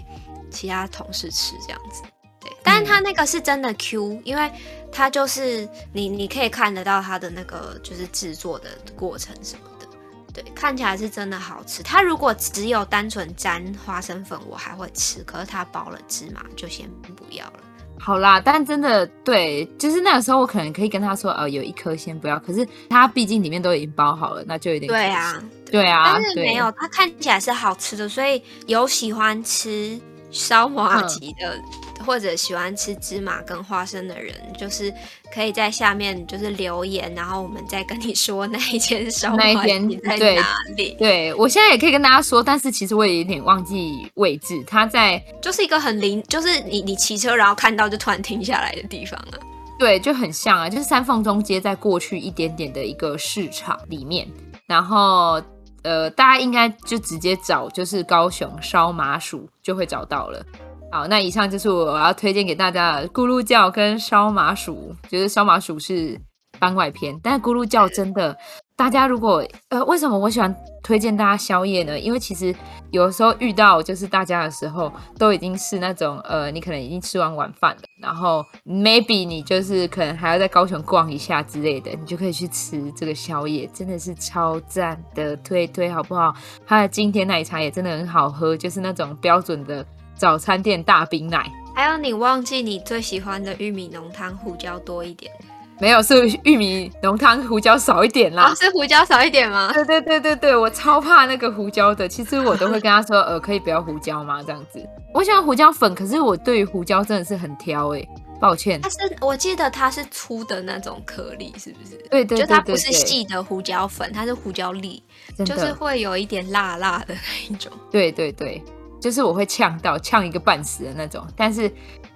其他同事吃这样子。对，但是它那个是真的 Q，因为它就是你你可以看得到它的那个就是制作的过程什么的，对，看起来是真的好吃。它如果只有单纯沾花生粉，我还会吃，可是它包了芝麻，就先不要了。好啦，但真的对，就是那个时候我可能可以跟他说，呃，有一颗先不要。可是它毕竟里面都已经包好了，那就有点对啊，对啊，但是没有，它看起来是好吃的，所以有喜欢吃烧麻吉的。嗯或者喜欢吃芝麻跟花生的人，就是可以在下面就是留言，然后我们再跟你说那一间烧卖店在哪里。对，对我现在也可以跟大家说，但是其实我也有点忘记位置。它在就是一个很临，就是你你骑车然后看到就突然停下来的地方啊。对，就很像啊，就是三凤中街在过去一点点的一个市场里面，然后呃，大家应该就直接找就是高雄烧麻薯就会找到了。好，那以上就是我要推荐给大家的咕噜叫跟烧麻薯，就是烧麻薯是番外篇，但是咕噜叫真的，大家如果呃，为什么我喜欢推荐大家宵夜呢？因为其实有时候遇到就是大家的时候，都已经是那种呃，你可能已经吃完晚饭了，然后 maybe 你就是可能还要在高雄逛一下之类的，你就可以去吃这个宵夜，真的是超赞的，推推好不好？它的金甜奶茶也真的很好喝，就是那种标准的。早餐店大冰奶，还有你忘记你最喜欢的玉米浓汤胡椒多一点？没有，是玉米浓汤胡椒少一点啦。哦，是胡椒少一点吗？对对对对对，我超怕那个胡椒的。其实我都会跟他说，呃，可以不要胡椒吗？这样子，我喜欢胡椒粉，可是我对于胡椒真的是很挑哎，抱歉。它是，我记得它是粗的那种颗粒，是不是？对对对，对，对，就它不是细的胡椒粉，它是胡椒粒，就是会有一点辣辣的那一种。对对对。就是我会呛到呛一个半死的那种，但是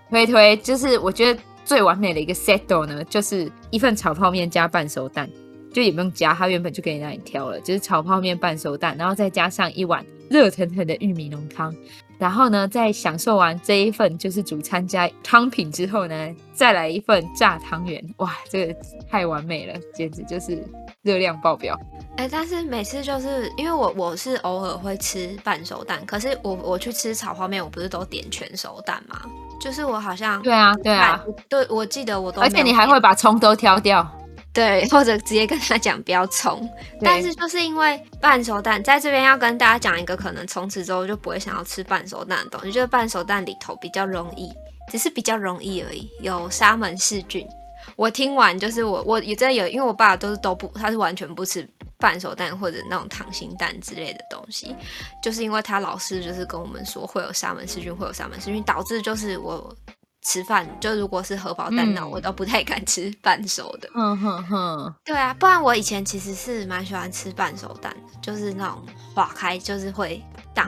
推推就是我觉得最完美的一个 settle 呢，就是一份炒泡面加半熟蛋，就也不用加，它原本就可以让你挑了，就是炒泡面半熟蛋，然后再加上一碗热腾腾的玉米浓汤，然后呢，在享受完这一份就是主餐加汤品之后呢，再来一份炸汤圆，哇，这个太完美了，简直就是热量爆表。哎、欸，但是每次就是因为我我是偶尔会吃半熟蛋，可是我我去吃炒泡面，我不是都点全熟蛋吗？就是我好像对啊对啊，对，我记得我都，而且你还会把葱都挑掉，对，或者直接跟他讲不要葱。但是就是因为半熟蛋在这边要跟大家讲一个，可能从此之后就不会想要吃半熟蛋的东西，就是半熟蛋里头比较容易，只是比较容易而已，有沙门氏菌。我听完就是我我也真的有，因为我爸都是都不，他是完全不吃。半熟蛋或者那种溏心蛋之类的东西，就是因为他老是就是跟我们说会有沙门氏菌，会有沙门氏菌，导致就是我吃饭就如果是荷包蛋，呢、嗯、我都不太敢吃半熟的。嗯哼哼，对啊，不然我以前其实是蛮喜欢吃半熟蛋的，就是那种化开就是会。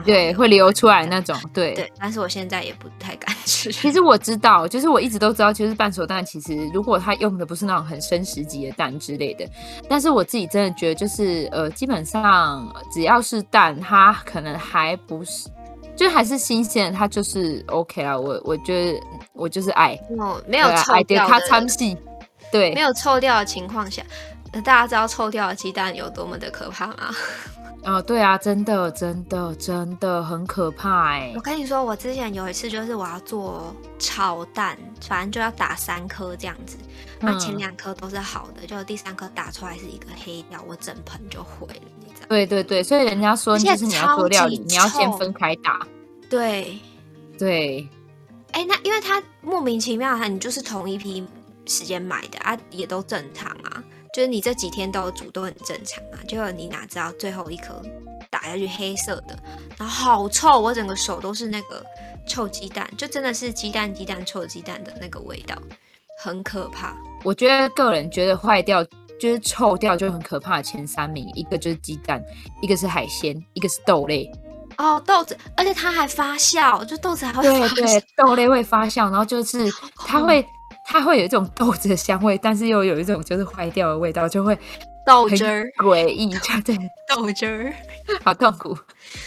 对，会流出来那种，对。对，但是我现在也不太敢吃。其实我知道，就是我一直都知道，就是半熟蛋，其实如果它用的不是那种很生食级的蛋之类的，但是我自己真的觉得，就是呃，基本上只要是蛋，它可能还不是，就还是新鲜，它就是 OK 啦。我我觉得我就是爱，哦，没有臭掉它参细，对，没有臭掉的情况下，大家知道臭掉的鸡蛋有多么的可怕吗？哦，对啊，真的，真的，真的很可怕哎！我跟你说，我之前有一次就是我要做炒蛋，反正就要打三颗这样子，那前两颗都是好的，就第三颗打出来是一个黑掉，我整盆就毁了，你知道？对对对，所以人家说，就是你要做料理，你要先分开打。对对，哎，那因为它莫名其妙，它你就是同一批时间买的啊，也都正常啊。就是你这几天都有煮都很正常啊，结果你哪知道最后一颗打下去黑色的，然后好臭，我整个手都是那个臭鸡蛋，就真的是鸡蛋鸡蛋臭鸡蛋的那个味道，很可怕。我觉得个人觉得坏掉就是臭掉就很可怕的前三名，一个就是鸡蛋，一个是海鲜，一个是豆类。哦，豆子，而且它还发酵，就豆子还会发酵。对对，豆类会发酵，然后就是它会。它会有一种豆子的香味，但是又有一种就是坏掉的味道，就会豆汁儿，诡异，对，豆汁儿，好痛苦，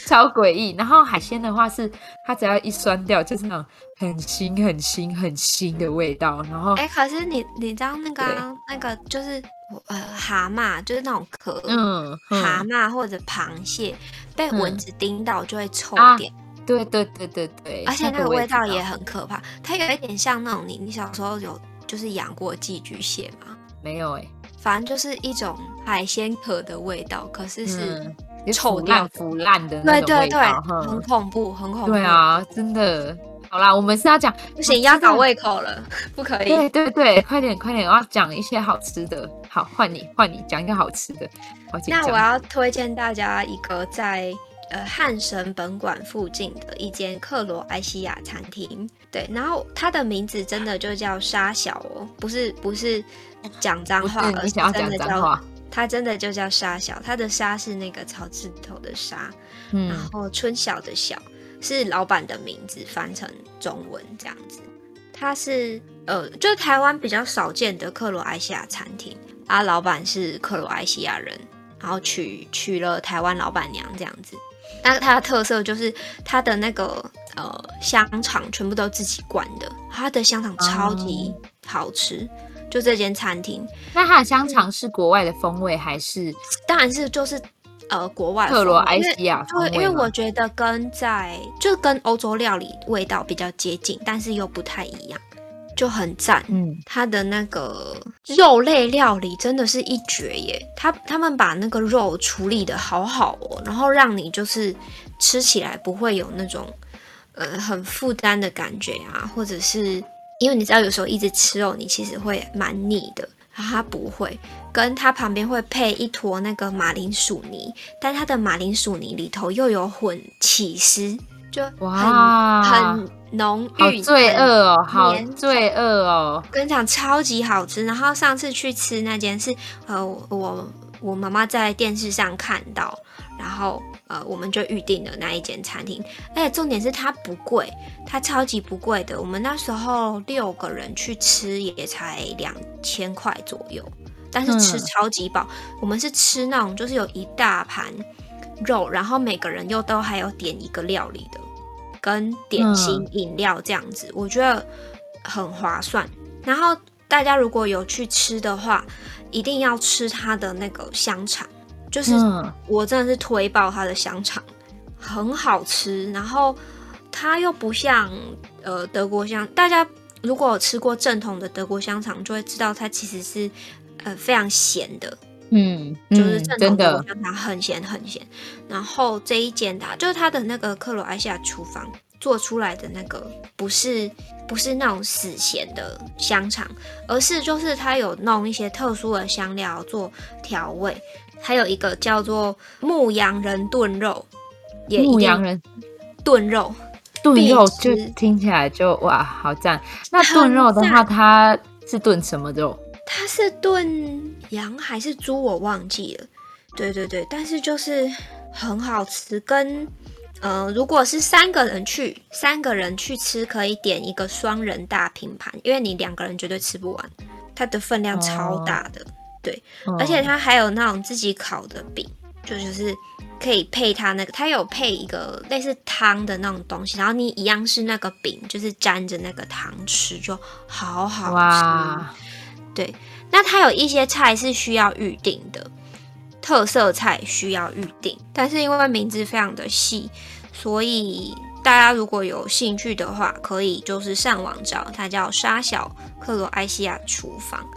超诡异。然后海鲜的话是，它只要一酸掉，就是那种很腥、很腥、很腥的味道。然后，哎、欸，可是你你知道那个、啊、那个就是呃蛤蟆，就是那种壳，嗯，嗯蛤蟆或者螃蟹被蚊子叮到就会臭点。啊对对对对对，而且那个味道也很可怕，它有一点像那种你你小时候有就是养过寄居蟹吗？没有哎、欸，反正就是一种海鲜壳的味道，可是是臭掉腐烂的那种味道，对对对，很恐怖，很恐怖。对啊，真的。好啦，我们是要讲不行，要倒胃口了，不可以。对对对，快点快点，我要讲一些好吃的。好，换你换你讲一个好吃的。那我要推荐大家一个在。呃，汉神本馆附近的一间克罗埃西亚餐厅，对，然后它的名字真的就叫沙小哦，不是不是讲脏话，而是真的叫它真的就叫沙小，它的沙是那个草字头的沙，嗯，然后春晓的晓是老板的名字，翻成中文这样子，它是呃，就是台湾比较少见的克罗埃西亚餐厅，啊，老板是克罗埃西亚人，然后娶娶了台湾老板娘这样子。但它的特色就是它的那个呃香肠全部都自己灌的，它的香肠超级好吃。嗯、就这间餐厅，那它的香肠是国外的风味还是？当然是就是呃国外特罗埃西亚风味。因为我觉得跟在就跟欧洲料理味道比较接近，但是又不太一样。就很赞，嗯，它的那个肉类料理真的是一绝耶。他他们把那个肉处理的好好哦，然后让你就是吃起来不会有那种呃很负担的感觉啊，或者是因为你知道有时候一直吃肉，你其实会蛮腻的。然后它不会，跟它旁边会配一坨那个马铃薯泥，但它的马铃薯泥里头又有混起司，就很哇很。浓郁，罪恶哦，好罪恶哦！跟你讲，超级好吃。然后上次去吃那间是，呃，我我妈妈在电视上看到，然后呃，我们就预定了那一间餐厅。而且重点是它不贵，它超级不贵的。我们那时候六个人去吃也才两千块左右，但是吃超级饱。嗯、我们是吃那种就是有一大盘肉，然后每个人又都还有点一个料理的。跟点心、饮料这样子，嗯、我觉得很划算。然后大家如果有去吃的话，一定要吃它的那个香肠，就是我真的是推爆它的香肠，很好吃。然后它又不像呃德国香，大家如果有吃过正统的德国香肠，就会知道它其实是呃非常咸的。嗯，就是正统的香肠很咸很咸，然后这一间它就是它的那个克罗埃西亚厨房做出来的那个不是不是那种死咸的香肠，而是就是它有弄一些特殊的香料做调味，还有一个叫做牧羊人炖肉，也牧羊人炖肉炖肉就听起来就哇好赞。那炖肉的话，它是炖什么肉？它是炖羊还是猪？我忘记了。对对对，但是就是很好吃。跟呃，如果是三个人去，三个人去吃，可以点一个双人大拼盘，因为你两个人绝对吃不完，它的分量超大的。哦、对，哦、而且它还有那种自己烤的饼，就就是可以配它那个，它有配一个类似汤的那种东西，然后你一样是那个饼，就是沾着那个汤吃，就好好吃。对，那它有一些菜是需要预定的，特色菜需要预定，但是因为名字非常的细，所以大家如果有兴趣的话，可以就是上网找，它叫沙小克罗埃西亚厨房，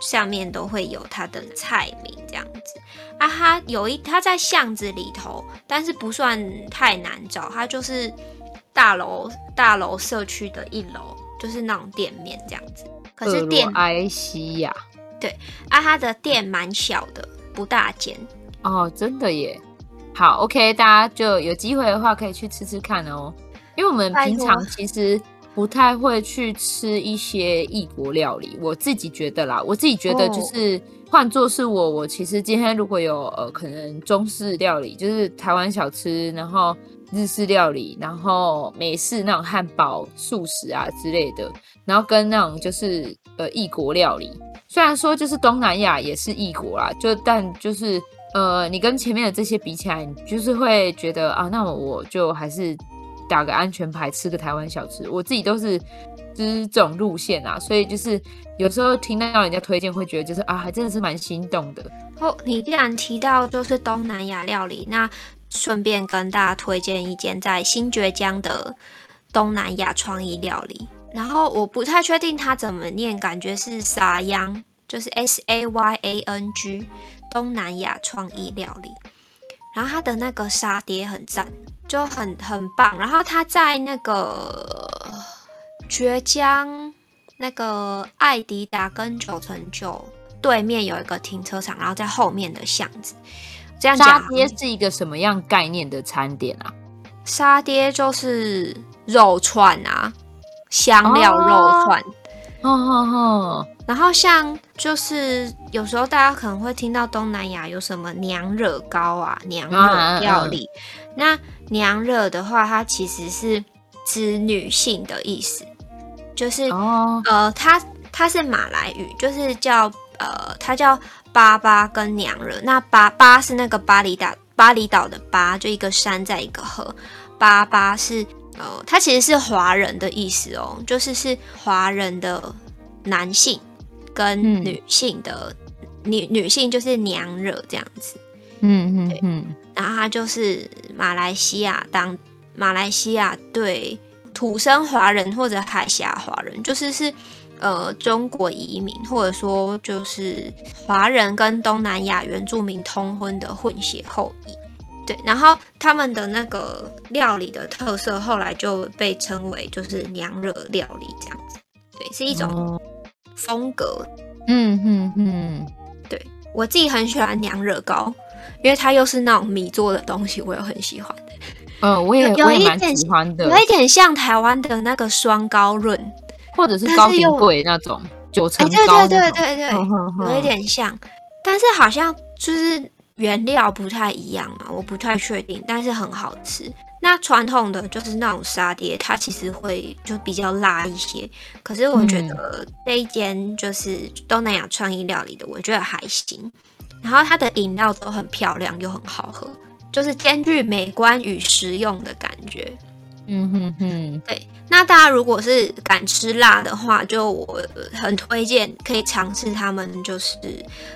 下面都会有它的菜名这样子。啊，它有一它在巷子里头，但是不算太难找，它就是大楼大楼社区的一楼，就是那种店面这样子。可是店埃西亚，对啊，它的店蛮小的，不大间哦，真的耶。好，OK，大家就有机会的话可以去吃吃看哦。因为我们平常其实不太会去吃一些异国料理，我自己觉得啦，我自己觉得就是换作是我，我其实今天如果有呃可能中式料理，就是台湾小吃，然后。日式料理，然后美式那种汉堡、素食啊之类的，然后跟那种就是呃异国料理，虽然说就是东南亚也是异国啦，就但就是呃，你跟前面的这些比起来，你就是会觉得啊，那我就还是打个安全牌，吃个台湾小吃。我自己都是就是这种路线啊，所以就是有时候听到人家推荐，会觉得就是啊，还真的是蛮心动的。哦，你既然提到就是东南亚料理，那顺便跟大家推荐一间在新崛江的东南亚创意料理。然后我不太确定它怎么念，感觉是沙央，就是 S A Y A N G 东南亚创意料理。然后它的那个沙爹很赞，就很很棒。然后它在那个崛江那个爱迪达跟九成九对面有一个停车场，然后在后面的巷子。这样讲，沙爹是一个什么样概念的餐点啊？沙爹就是肉串啊。香料肉串，哦哦哦，然后像就是有时候大家可能会听到东南亚有什么娘惹糕啊，娘惹料理。那娘惹的话，它其实是指女性的意思，就是、哦、呃，它它是马来语，就是叫呃，它叫巴巴跟娘惹。那巴巴是那个巴厘岛巴厘岛的巴，就一个山在一个河，巴巴是。呃，它其实是华人的意思哦，就是是华人的男性跟女性的、嗯、女女性就是娘惹这样子，嗯嗯嗯，然后他就是马来西亚当马来西亚对土生华人或者海峡华人，就是是呃中国移民或者说就是华人跟东南亚原住民通婚的混血后裔。对，然后他们的那个料理的特色，后来就被称为就是娘惹料理这样子。对，是一种风格。嗯嗯嗯，对，我自己很喜欢娘惹糕，因为它又是那种米做的东西，我又很喜欢。嗯，我也有一点喜欢的，有一点像台湾的那个双高润，或者是糕点柜那种九层糕。对对对对对，有一点像，但是好像就是。原料不太一样嘛，我不太确定，但是很好吃。那传统的就是那种沙爹，它其实会就比较辣一些。可是我觉得这一间就是东南亚创意料理的，我觉得还行。然后它的饮料都很漂亮又很好喝，就是兼具美观与实用的感觉。嗯哼哼，对。那大家如果是敢吃辣的话，就我很推荐可以尝试他们就是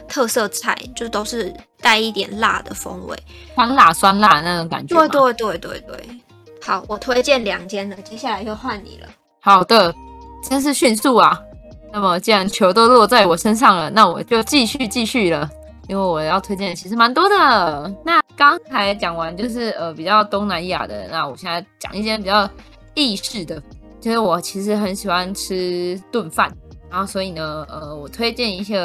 特色菜，就都是带一点辣的风味，酸辣酸辣那种感觉。对对对对对，好，我推荐两间了，接下来就换你了。好的，真是迅速啊！那么既然球都落在我身上了，那我就继续继续了，因为我要推荐的其实蛮多的。那刚才讲完就是呃比较东南亚的，那我现在讲一间比较。意式的，就是我其实很喜欢吃炖饭，然后所以呢，呃，我推荐一些，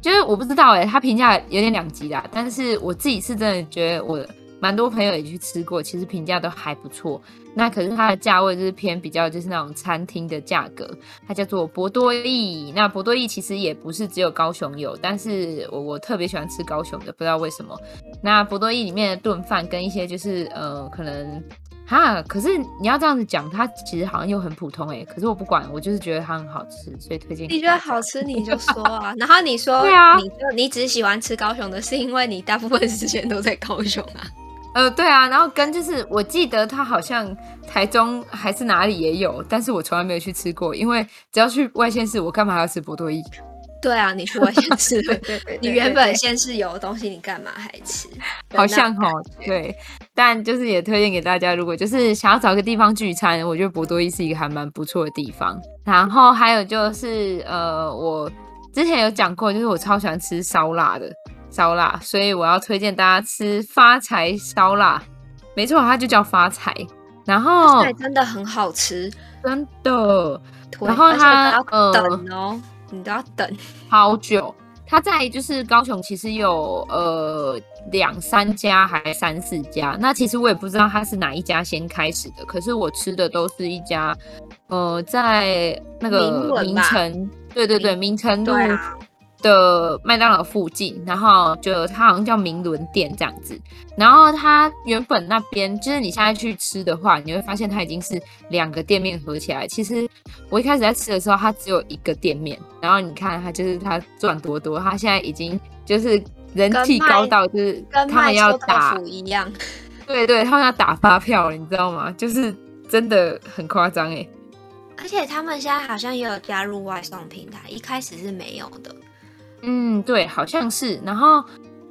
就是我不知道哎，它评价有点两极啦，但是我自己是真的觉得我蛮多朋友也去吃过，其实评价都还不错。那可是它的价位就是偏比较就是那种餐厅的价格，它叫做博多意。那博多意其实也不是只有高雄有，但是我我特别喜欢吃高雄的，不知道为什么。那博多意里面的炖饭跟一些就是呃可能。哈，可是你要这样子讲，它其实好像又很普通哎。可是我不管，我就是觉得它很好吃，所以推荐。你觉得好吃你就说啊，然后你说，对啊，你就你只喜欢吃高雄的，是因为你大部分时间都在高雄啊。呃，对啊，然后跟就是我记得它好像台中还是哪里也有，但是我从来没有去吃过，因为只要去外县市，我干嘛还要吃博多意？对啊，你去外县市，你原本先是有的东西，你干嘛还吃？好像哈，对。但就是也推荐给大家，如果就是想要找个地方聚餐，我觉得博多伊是一个还蛮不错的地方。然后还有就是，呃，我之前有讲过，就是我超喜欢吃烧腊的烧腊，所以我要推荐大家吃发财烧腊。没错，它就叫发财。然后真的很好吃，真的。然后它要等哦。呃你都要等好久。他在就是高雄，其实有呃两三家还三四家。那其实我也不知道他是哪一家先开始的。可是我吃的都是一家，呃，在那个名城，对对对，名城路的麦当劳附近，然后就它好像叫明伦店这样子。然后它原本那边就是你现在去吃的话，你会发现它已经是两个店面合起来。其实我一开始在吃的时候，它只有一个店面。然后你看它就是它赚多多，它现在已经就是人气高到就是他们要打一样，对对，他们要打发票了，你知道吗？就是真的很夸张哎。而且他们现在好像也有加入外送平台，一开始是没有的。嗯，对，好像是。然后，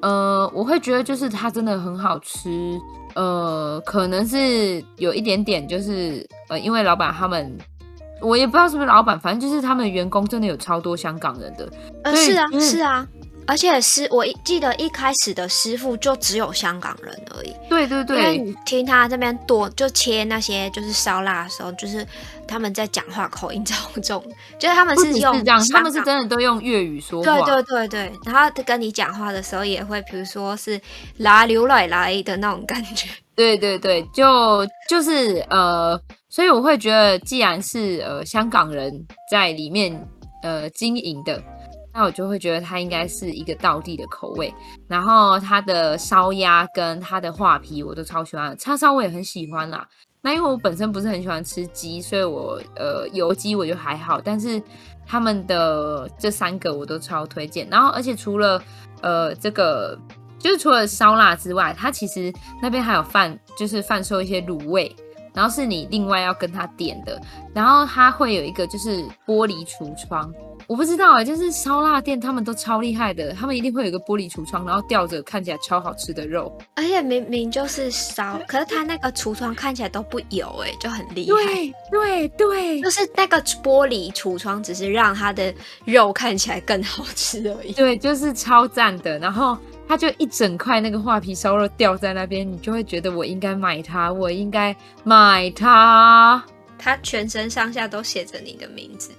呃，我会觉得就是它真的很好吃。呃，可能是有一点点，就是呃，因为老板他们，我也不知道是不是老板，反正就是他们员工真的有超多香港人的。呃，是啊，是啊。而且师，我记得一开始的师傅就只有香港人而已。对对对。因为你听他这边多，就切那些就是烧腊的时候，就是他们在讲话口音超重，就是他们是用是这样，他们是真的都用粤语说话。对对对对。然后跟你讲话的时候也会，比如说是拿牛奶来的那种感觉。对对对，就就是呃，所以我会觉得，既然是呃香港人在里面呃经营的。那我就会觉得它应该是一个道地的口味，然后它的烧鸭跟它的画皮我都超喜欢，叉烧我也很喜欢啦。那因为我本身不是很喜欢吃鸡，所以我呃油鸡我就还好，但是他们的这三个我都超推荐。然后而且除了呃这个就是除了烧腊之外，它其实那边还有贩，就是贩售一些卤味，然后是你另外要跟他点的，然后它会有一个就是玻璃橱窗。我不知道啊，就是烧腊店，他们都超厉害的，他们一定会有一个玻璃橱窗，然后吊着看起来超好吃的肉。而且明明就是烧，可是他那个橱窗看起来都不油，哎，就很厉害。对对对，就是那个玻璃橱窗，只是让它的肉看起来更好吃而已。对，就是超赞的。然后它就一整块那个画皮烧肉吊在那边，你就会觉得我应该买它，我应该买它。它全身上下都写着你的名字。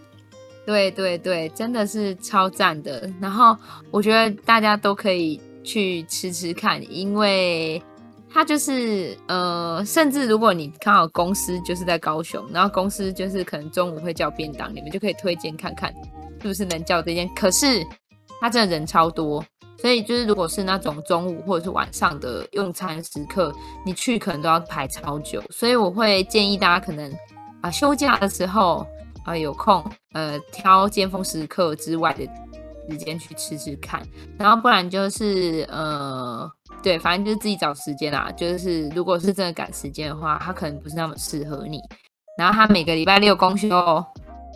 对对对，真的是超赞的。然后我觉得大家都可以去吃吃看，因为它就是呃，甚至如果你刚好公司就是在高雄，然后公司就是可能中午会叫便当，你们就可以推荐看看是不是能叫这间。可是它真的人超多，所以就是如果是那种中午或者是晚上的用餐时刻，你去可能都要排超久。所以我会建议大家可能啊休假的时候。啊，有空呃，挑尖峰时刻之外的时间去吃吃看，然后不然就是呃，对，反正就是自己找时间啦。就是如果是真的赶时间的话，它可能不是那么适合你。然后它每个礼拜六公休，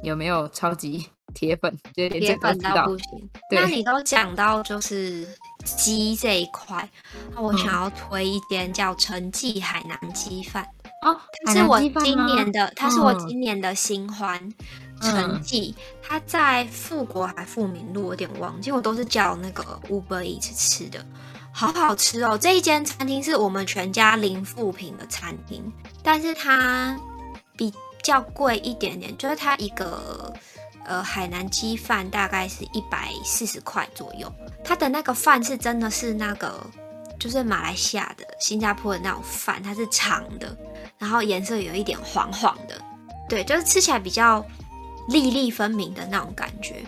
有没有超级铁粉？就连这个都知道。那你都讲到就是鸡这一块，那我想要推一间叫陈记海南鸡饭。哦，它是我今年的，它是我今年的新欢，陈记，它在富国还富民路，我有点忘记，我都是叫那个 Uber Eats 吃的，好好吃哦。这一间餐厅是我们全家零负评的餐厅，但是它比较贵一点点，就是它一个呃海南鸡饭大概是一百四十块左右，它的那个饭是真的是那个就是马来西亚的、新加坡的那种饭，它是长的。然后颜色有一点黄黄的，对，就是吃起来比较粒粒分明的那种感觉。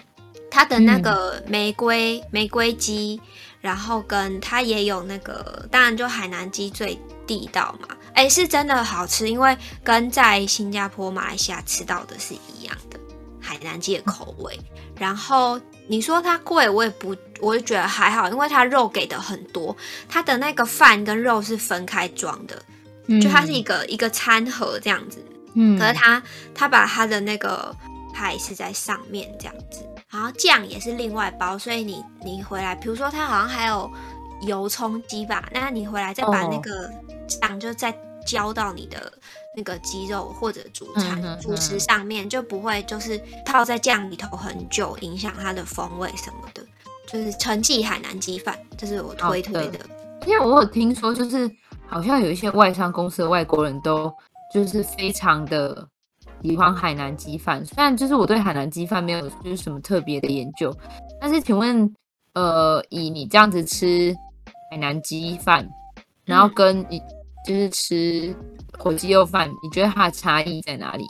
它的那个玫瑰、嗯、玫瑰鸡，然后跟它也有那个，当然就海南鸡最地道嘛。哎，是真的好吃，因为跟在新加坡、马来西亚吃到的是一样的海南鸡的口味。然后你说它贵，我也不，我就觉得还好，因为它肉给的很多，它的那个饭跟肉是分开装的。就它是一个、嗯、一个餐盒这样子，嗯，可是它它把它的那个派是在上面这样子，然后酱也是另外包，所以你你回来，比如说它好像还有油葱鸡吧，那你回来再把那个酱就再浇到你的那个鸡肉或者主餐、嗯、主食上面，就不会就是泡在酱里头很久，影响它的风味什么的。就是陈记海南鸡饭，这是我推推的，因为我有听说就是。好像有一些外商公司的外国人都就是非常的喜欢海南鸡饭，虽然就是我对海南鸡饭没有就是什么特别的研究，但是请问，呃，以你这样子吃海南鸡饭，然后跟你就是吃火鸡肉饭，你觉得它的差异在哪里？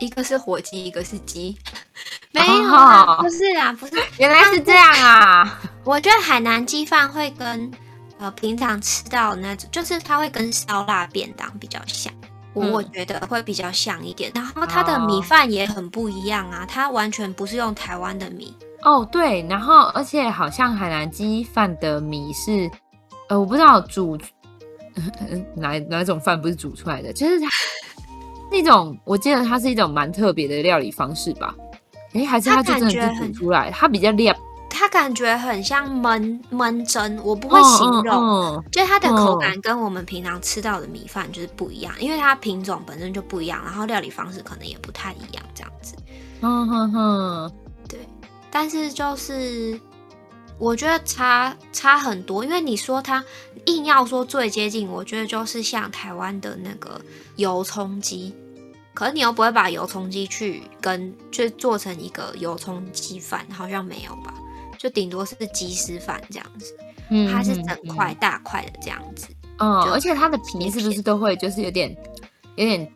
一个是火鸡，一个是鸡。没有啊，不是啊，不是，原来是这样啊。我觉得海南鸡饭会跟呃平常吃到的那种，就是它会跟烧腊便当比较像。我、嗯、我觉得会比较像一点。然后它的米饭也很不一样啊，它完全不是用台湾的米。哦，对，然后而且好像海南鸡饭的米是，呃，我不知道煮 哪哪种饭不是煮出来的，就是它那种，我记得它是一种蛮特别的料理方式吧？哎，还是它就真的是煮出来，它，比较亮，它感觉很像焖焖蒸，我不会形容，就是它的口感跟我们平常吃到的米饭就是不一样，因为它品种本身就不一样，然后料理方式可能也不太一样，这样子。嗯哼哼。对但是就是，我觉得差差很多，因为你说它硬要说最接近，我觉得就是像台湾的那个油葱鸡，可是你又不会把油葱鸡去跟就做成一个油葱鸡饭，好像没有吧？就顶多是鸡丝饭这样子，嗯，它是整块大块的这样子，嗯，而且它的皮是不是都会就是有点有点。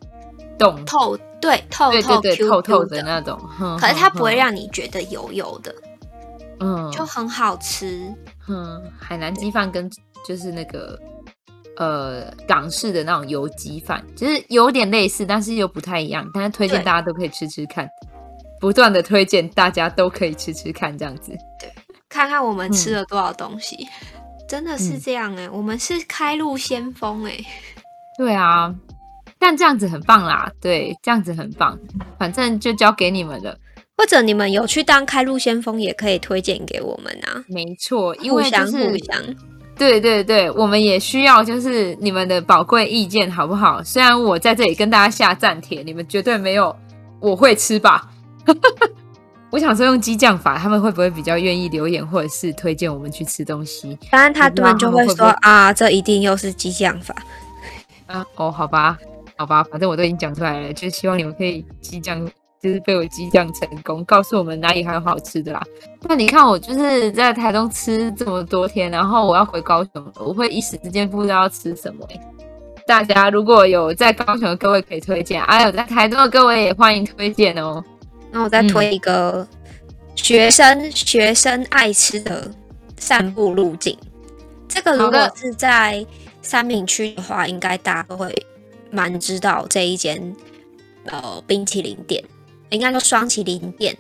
冻？透，对，透透透透的。那种，可是它不会让你觉得油油的，嗯，就很好吃。嗯，海南鸡饭跟就是那个呃港式的那种油鸡饭，其实有点类似，但是又不太一样。但是推荐大家都可以吃吃看，不断的推荐大家都可以吃吃看，这样子。对，看看我们吃了多少东西，真的是这样哎，我们是开路先锋哎。对啊。但这样子很棒啦，对，这样子很棒，反正就交给你们了。或者你们有去当开路先锋，也可以推荐给我们啊。没错，因为就是互相，对对对，我们也需要就是你们的宝贵意见，好不好？虽然我在这里跟大家下战帖，你们绝对没有我会吃吧？我想说用激将法，他们会不会比较愿意留言或者是推荐我们去吃东西？当然，他们就会说啊，这一定又是激将法。啊，哦，好吧。好吧，反正我都已经讲出来了，就是希望你们可以激将，就是被我激将成功，告诉我们哪里还有好吃的啦。那你看我就是在台东吃这么多天，然后我要回高雄了，我会一时之间不知道要吃什么、欸。大家如果有在高雄的各位可以推荐，还、啊、有在台东的各位也欢迎推荐哦。那我再推一个学生、嗯、学生爱吃的散步路径，这个如果是在三明区的话，应该大家都会。蛮知道这一间呃冰淇淋店，应该说双麒麟店。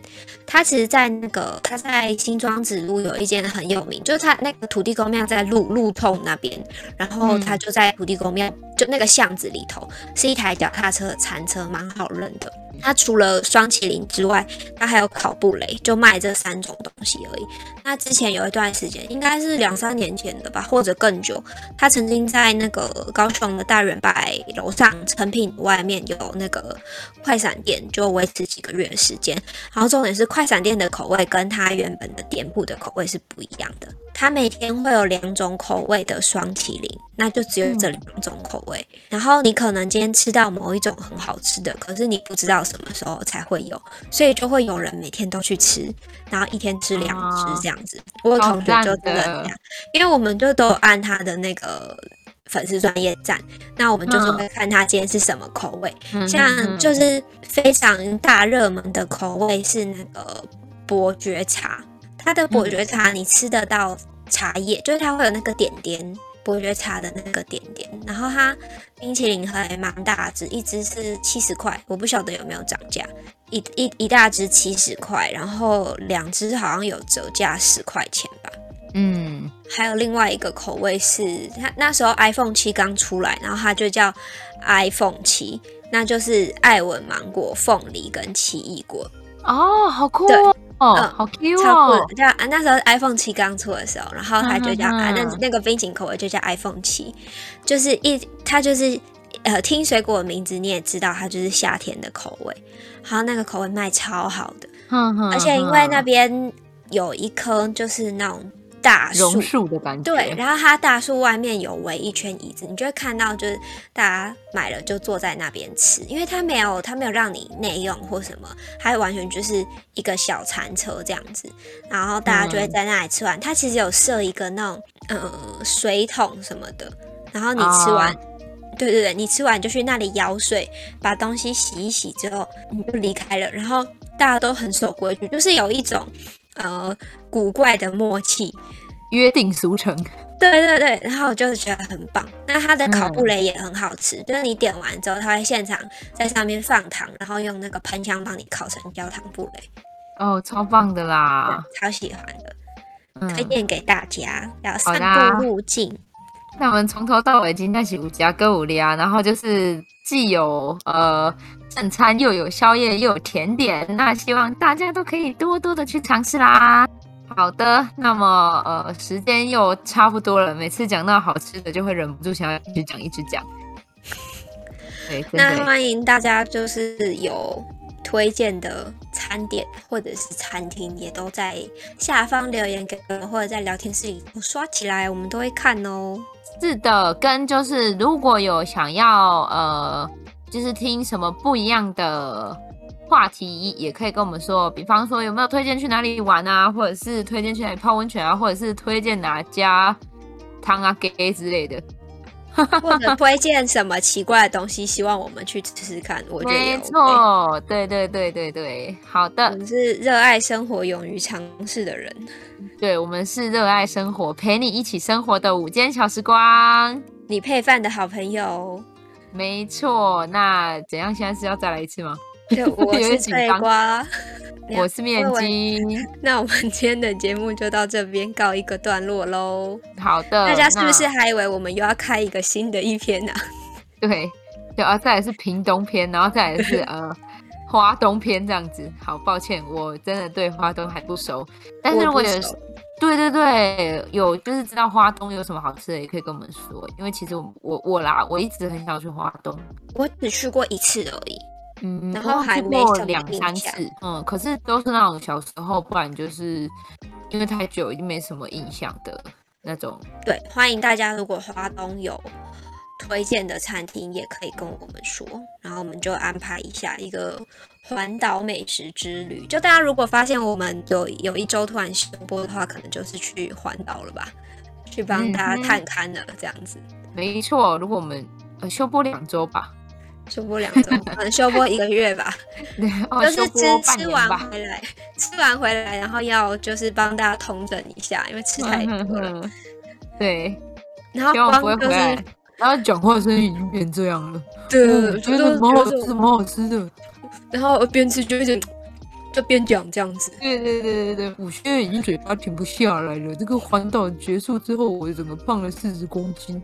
它其实，在那个它在新庄子路有一间很有名，就是它那个土地公庙在路路通那边，然后它就在土地公庙就那个巷子里头，是一台脚踏车的餐车，蛮好认的。它除了双麒麟之外，它还有烤布雷，就卖这三种东西而已。那之前有一段时间，应该是两三年前的吧，或者更久，他曾经在那个高雄的大圆百楼上成品外面有那个快闪店，就维持几个月的时间。然后重点是快闪店的口味跟它原本的店铺的口味是不一样的。它每天会有两种口味的双麒麟，那就只有这两种口味。嗯。然后你可能今天吃到某一种很好吃的，可是你不知道什么时候才会有，所以就会有人每天都去吃，然后一天吃两只这样子。啊、我有同学就真的这样，因为我们就都按他的那个粉丝专业站，那我们就是会看他今天是什么口味。嗯、像就是非常大热门的口味是那个伯爵茶。它的伯爵茶，你吃得到茶叶，嗯、就是它会有那个点点伯爵茶的那个点点，然后它冰淇淋还蛮大只，一只是七十块，我不晓得有没有涨价，一一一大只七十块，然后两只好像有折价十块钱吧。嗯，还有另外一个口味是它那时候 iPhone 七刚出来，然后它就叫 iPhone 七，那就是爱文芒果、凤梨跟奇异果。哦，好酷哦！哦，嗯、好 Q 哦！叫啊，那时候 iPhone 七刚出的时候，然后它就叫啊，那那个冰淇淋口味就叫 iPhone 七，就是一它就是呃，听水果的名字你也知道，它就是夏天的口味。然后那个口味卖超好的，而且因为那边有一颗就是那种。大树的感觉，对，然后它大树外面有围一圈椅子，你就会看到，就是大家买了就坐在那边吃，因为它没有，它没有让你内用或什么，它完全就是一个小餐车这样子，然后大家就会在那里吃完。嗯、它其实有设一个那种呃水桶什么的，然后你吃完，哦、对对对，你吃完就去那里舀水，把东西洗一洗之后你就离开了，然后。大家都很守规矩，就是有一种呃古怪的默契，约定俗成。对对对，然后我就是觉得很棒。那它的烤布雷也很好吃，嗯、就是你点完之后，他会现场在上面放糖，然后用那个喷枪帮你烤成焦糖布雷。哦，超棒的啦，超喜欢的，嗯、推荐给大家，要散步路径。那我们从头到尾今天是五家歌舞啊，然后就是既有呃正餐，又有宵夜，又有甜点，那希望大家都可以多多的去尝试啦。好的，那么呃时间又差不多了，每次讲到好吃的就会忍不住想要一直讲一直讲。对，那欢迎大家就是有推荐的餐点或者是餐厅，也都在下方留言给我们，或者在聊天室里刷起来，我们都会看哦。是的，跟就是如果有想要呃，就是听什么不一样的话题，也可以跟我们说。比方说有没有推荐去哪里玩啊，或者是推荐去哪里泡温泉啊，或者是推荐哪家汤啊给之类的。或者推荐什么奇怪的东西，希望我们去吃吃看。我觉得没错，对对对对对，好的。我们是热爱生活、勇于尝试的人。对，我们是热爱生活、陪你一起生活的午间小时光，你配饭的好朋友。没错，那怎样？现在是要再来一次吗？对，我是脆瓜。我是面筋，那我们今天的节目就到这边告一个段落喽。好的，大家是不是还以为我们又要开一个新的一篇呢？啊？对，对啊，再来是屏东篇，然后再来是呃花东篇这样子。好抱歉，我真的对花东还不熟，但是如果有，对对对，有就是知道花东有什么好吃的，也可以跟我们说，因为其实我我我啦，我一直很想去花东，我只去过一次而已。嗯，然后还没过两三次，嗯，可是都是那种小时候，不然就是因为太久，已经没什么印象的那种。对，欢迎大家，如果花东有推荐的餐厅，也可以跟我们说，然后我们就安排一下一个环岛美食之旅。就大家如果发现我们有有一周突然休播的话，可能就是去环岛了吧，去帮大家探勘了这样子。嗯、没错，如果我们呃休播两周吧。休播两周，可能休播一个月吧。对，就是吃吃完回来，吃完回来，然后要就是帮大家通整一下，因为吃太多了。嗯、对，然后光就是，然后讲话声音已经变这样了。对，我觉得蛮好吃，蛮好吃的。然后边吃就一直就边讲这样子。对对对对对，我现在已经嘴巴停不下来了。这个环岛结束之后，我整个胖了四十公斤。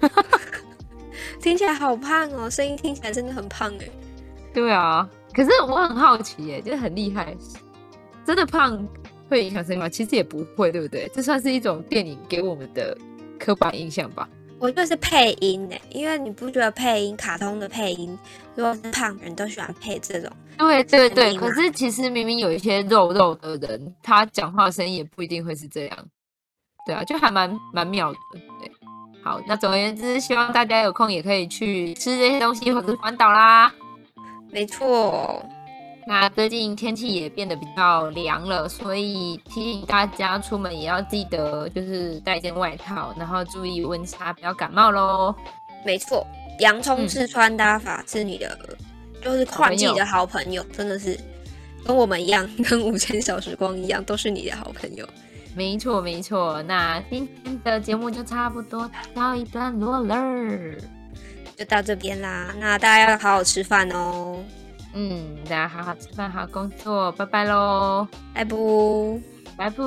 听起来好胖哦，声音听起来真的很胖哎。对啊，可是我很好奇耶，就是很厉害，真的胖会影响声音吗？其实也不会，对不对？这算是一种电影给我们的刻板印象吧。我就是配音哎，因为你不觉得配音卡通的配音，如果是胖人都喜欢配这种。对对对，可是其实明明有一些肉肉的人，他讲话的声音也不一定会是这样。对啊，就还蛮蛮妙的，对。好，那总而言之，希望大家有空也可以去吃这些东西，或者是环岛啦。没错，那最近天气也变得比较凉了，所以提醒大家出门也要记得就是带一件外套，然后注意温差，不要感冒喽。没错，洋葱式穿搭法是你的，嗯、就是换季的好朋友，真的是跟我们一样，跟五千小时光一样，都是你的好朋友。没错，没错。那今天的节目就差不多到一段落了，就到这边啦。那大家要好好吃饭哦。嗯大家好好吃饭好好工作拜拜喽。爱不拜拜。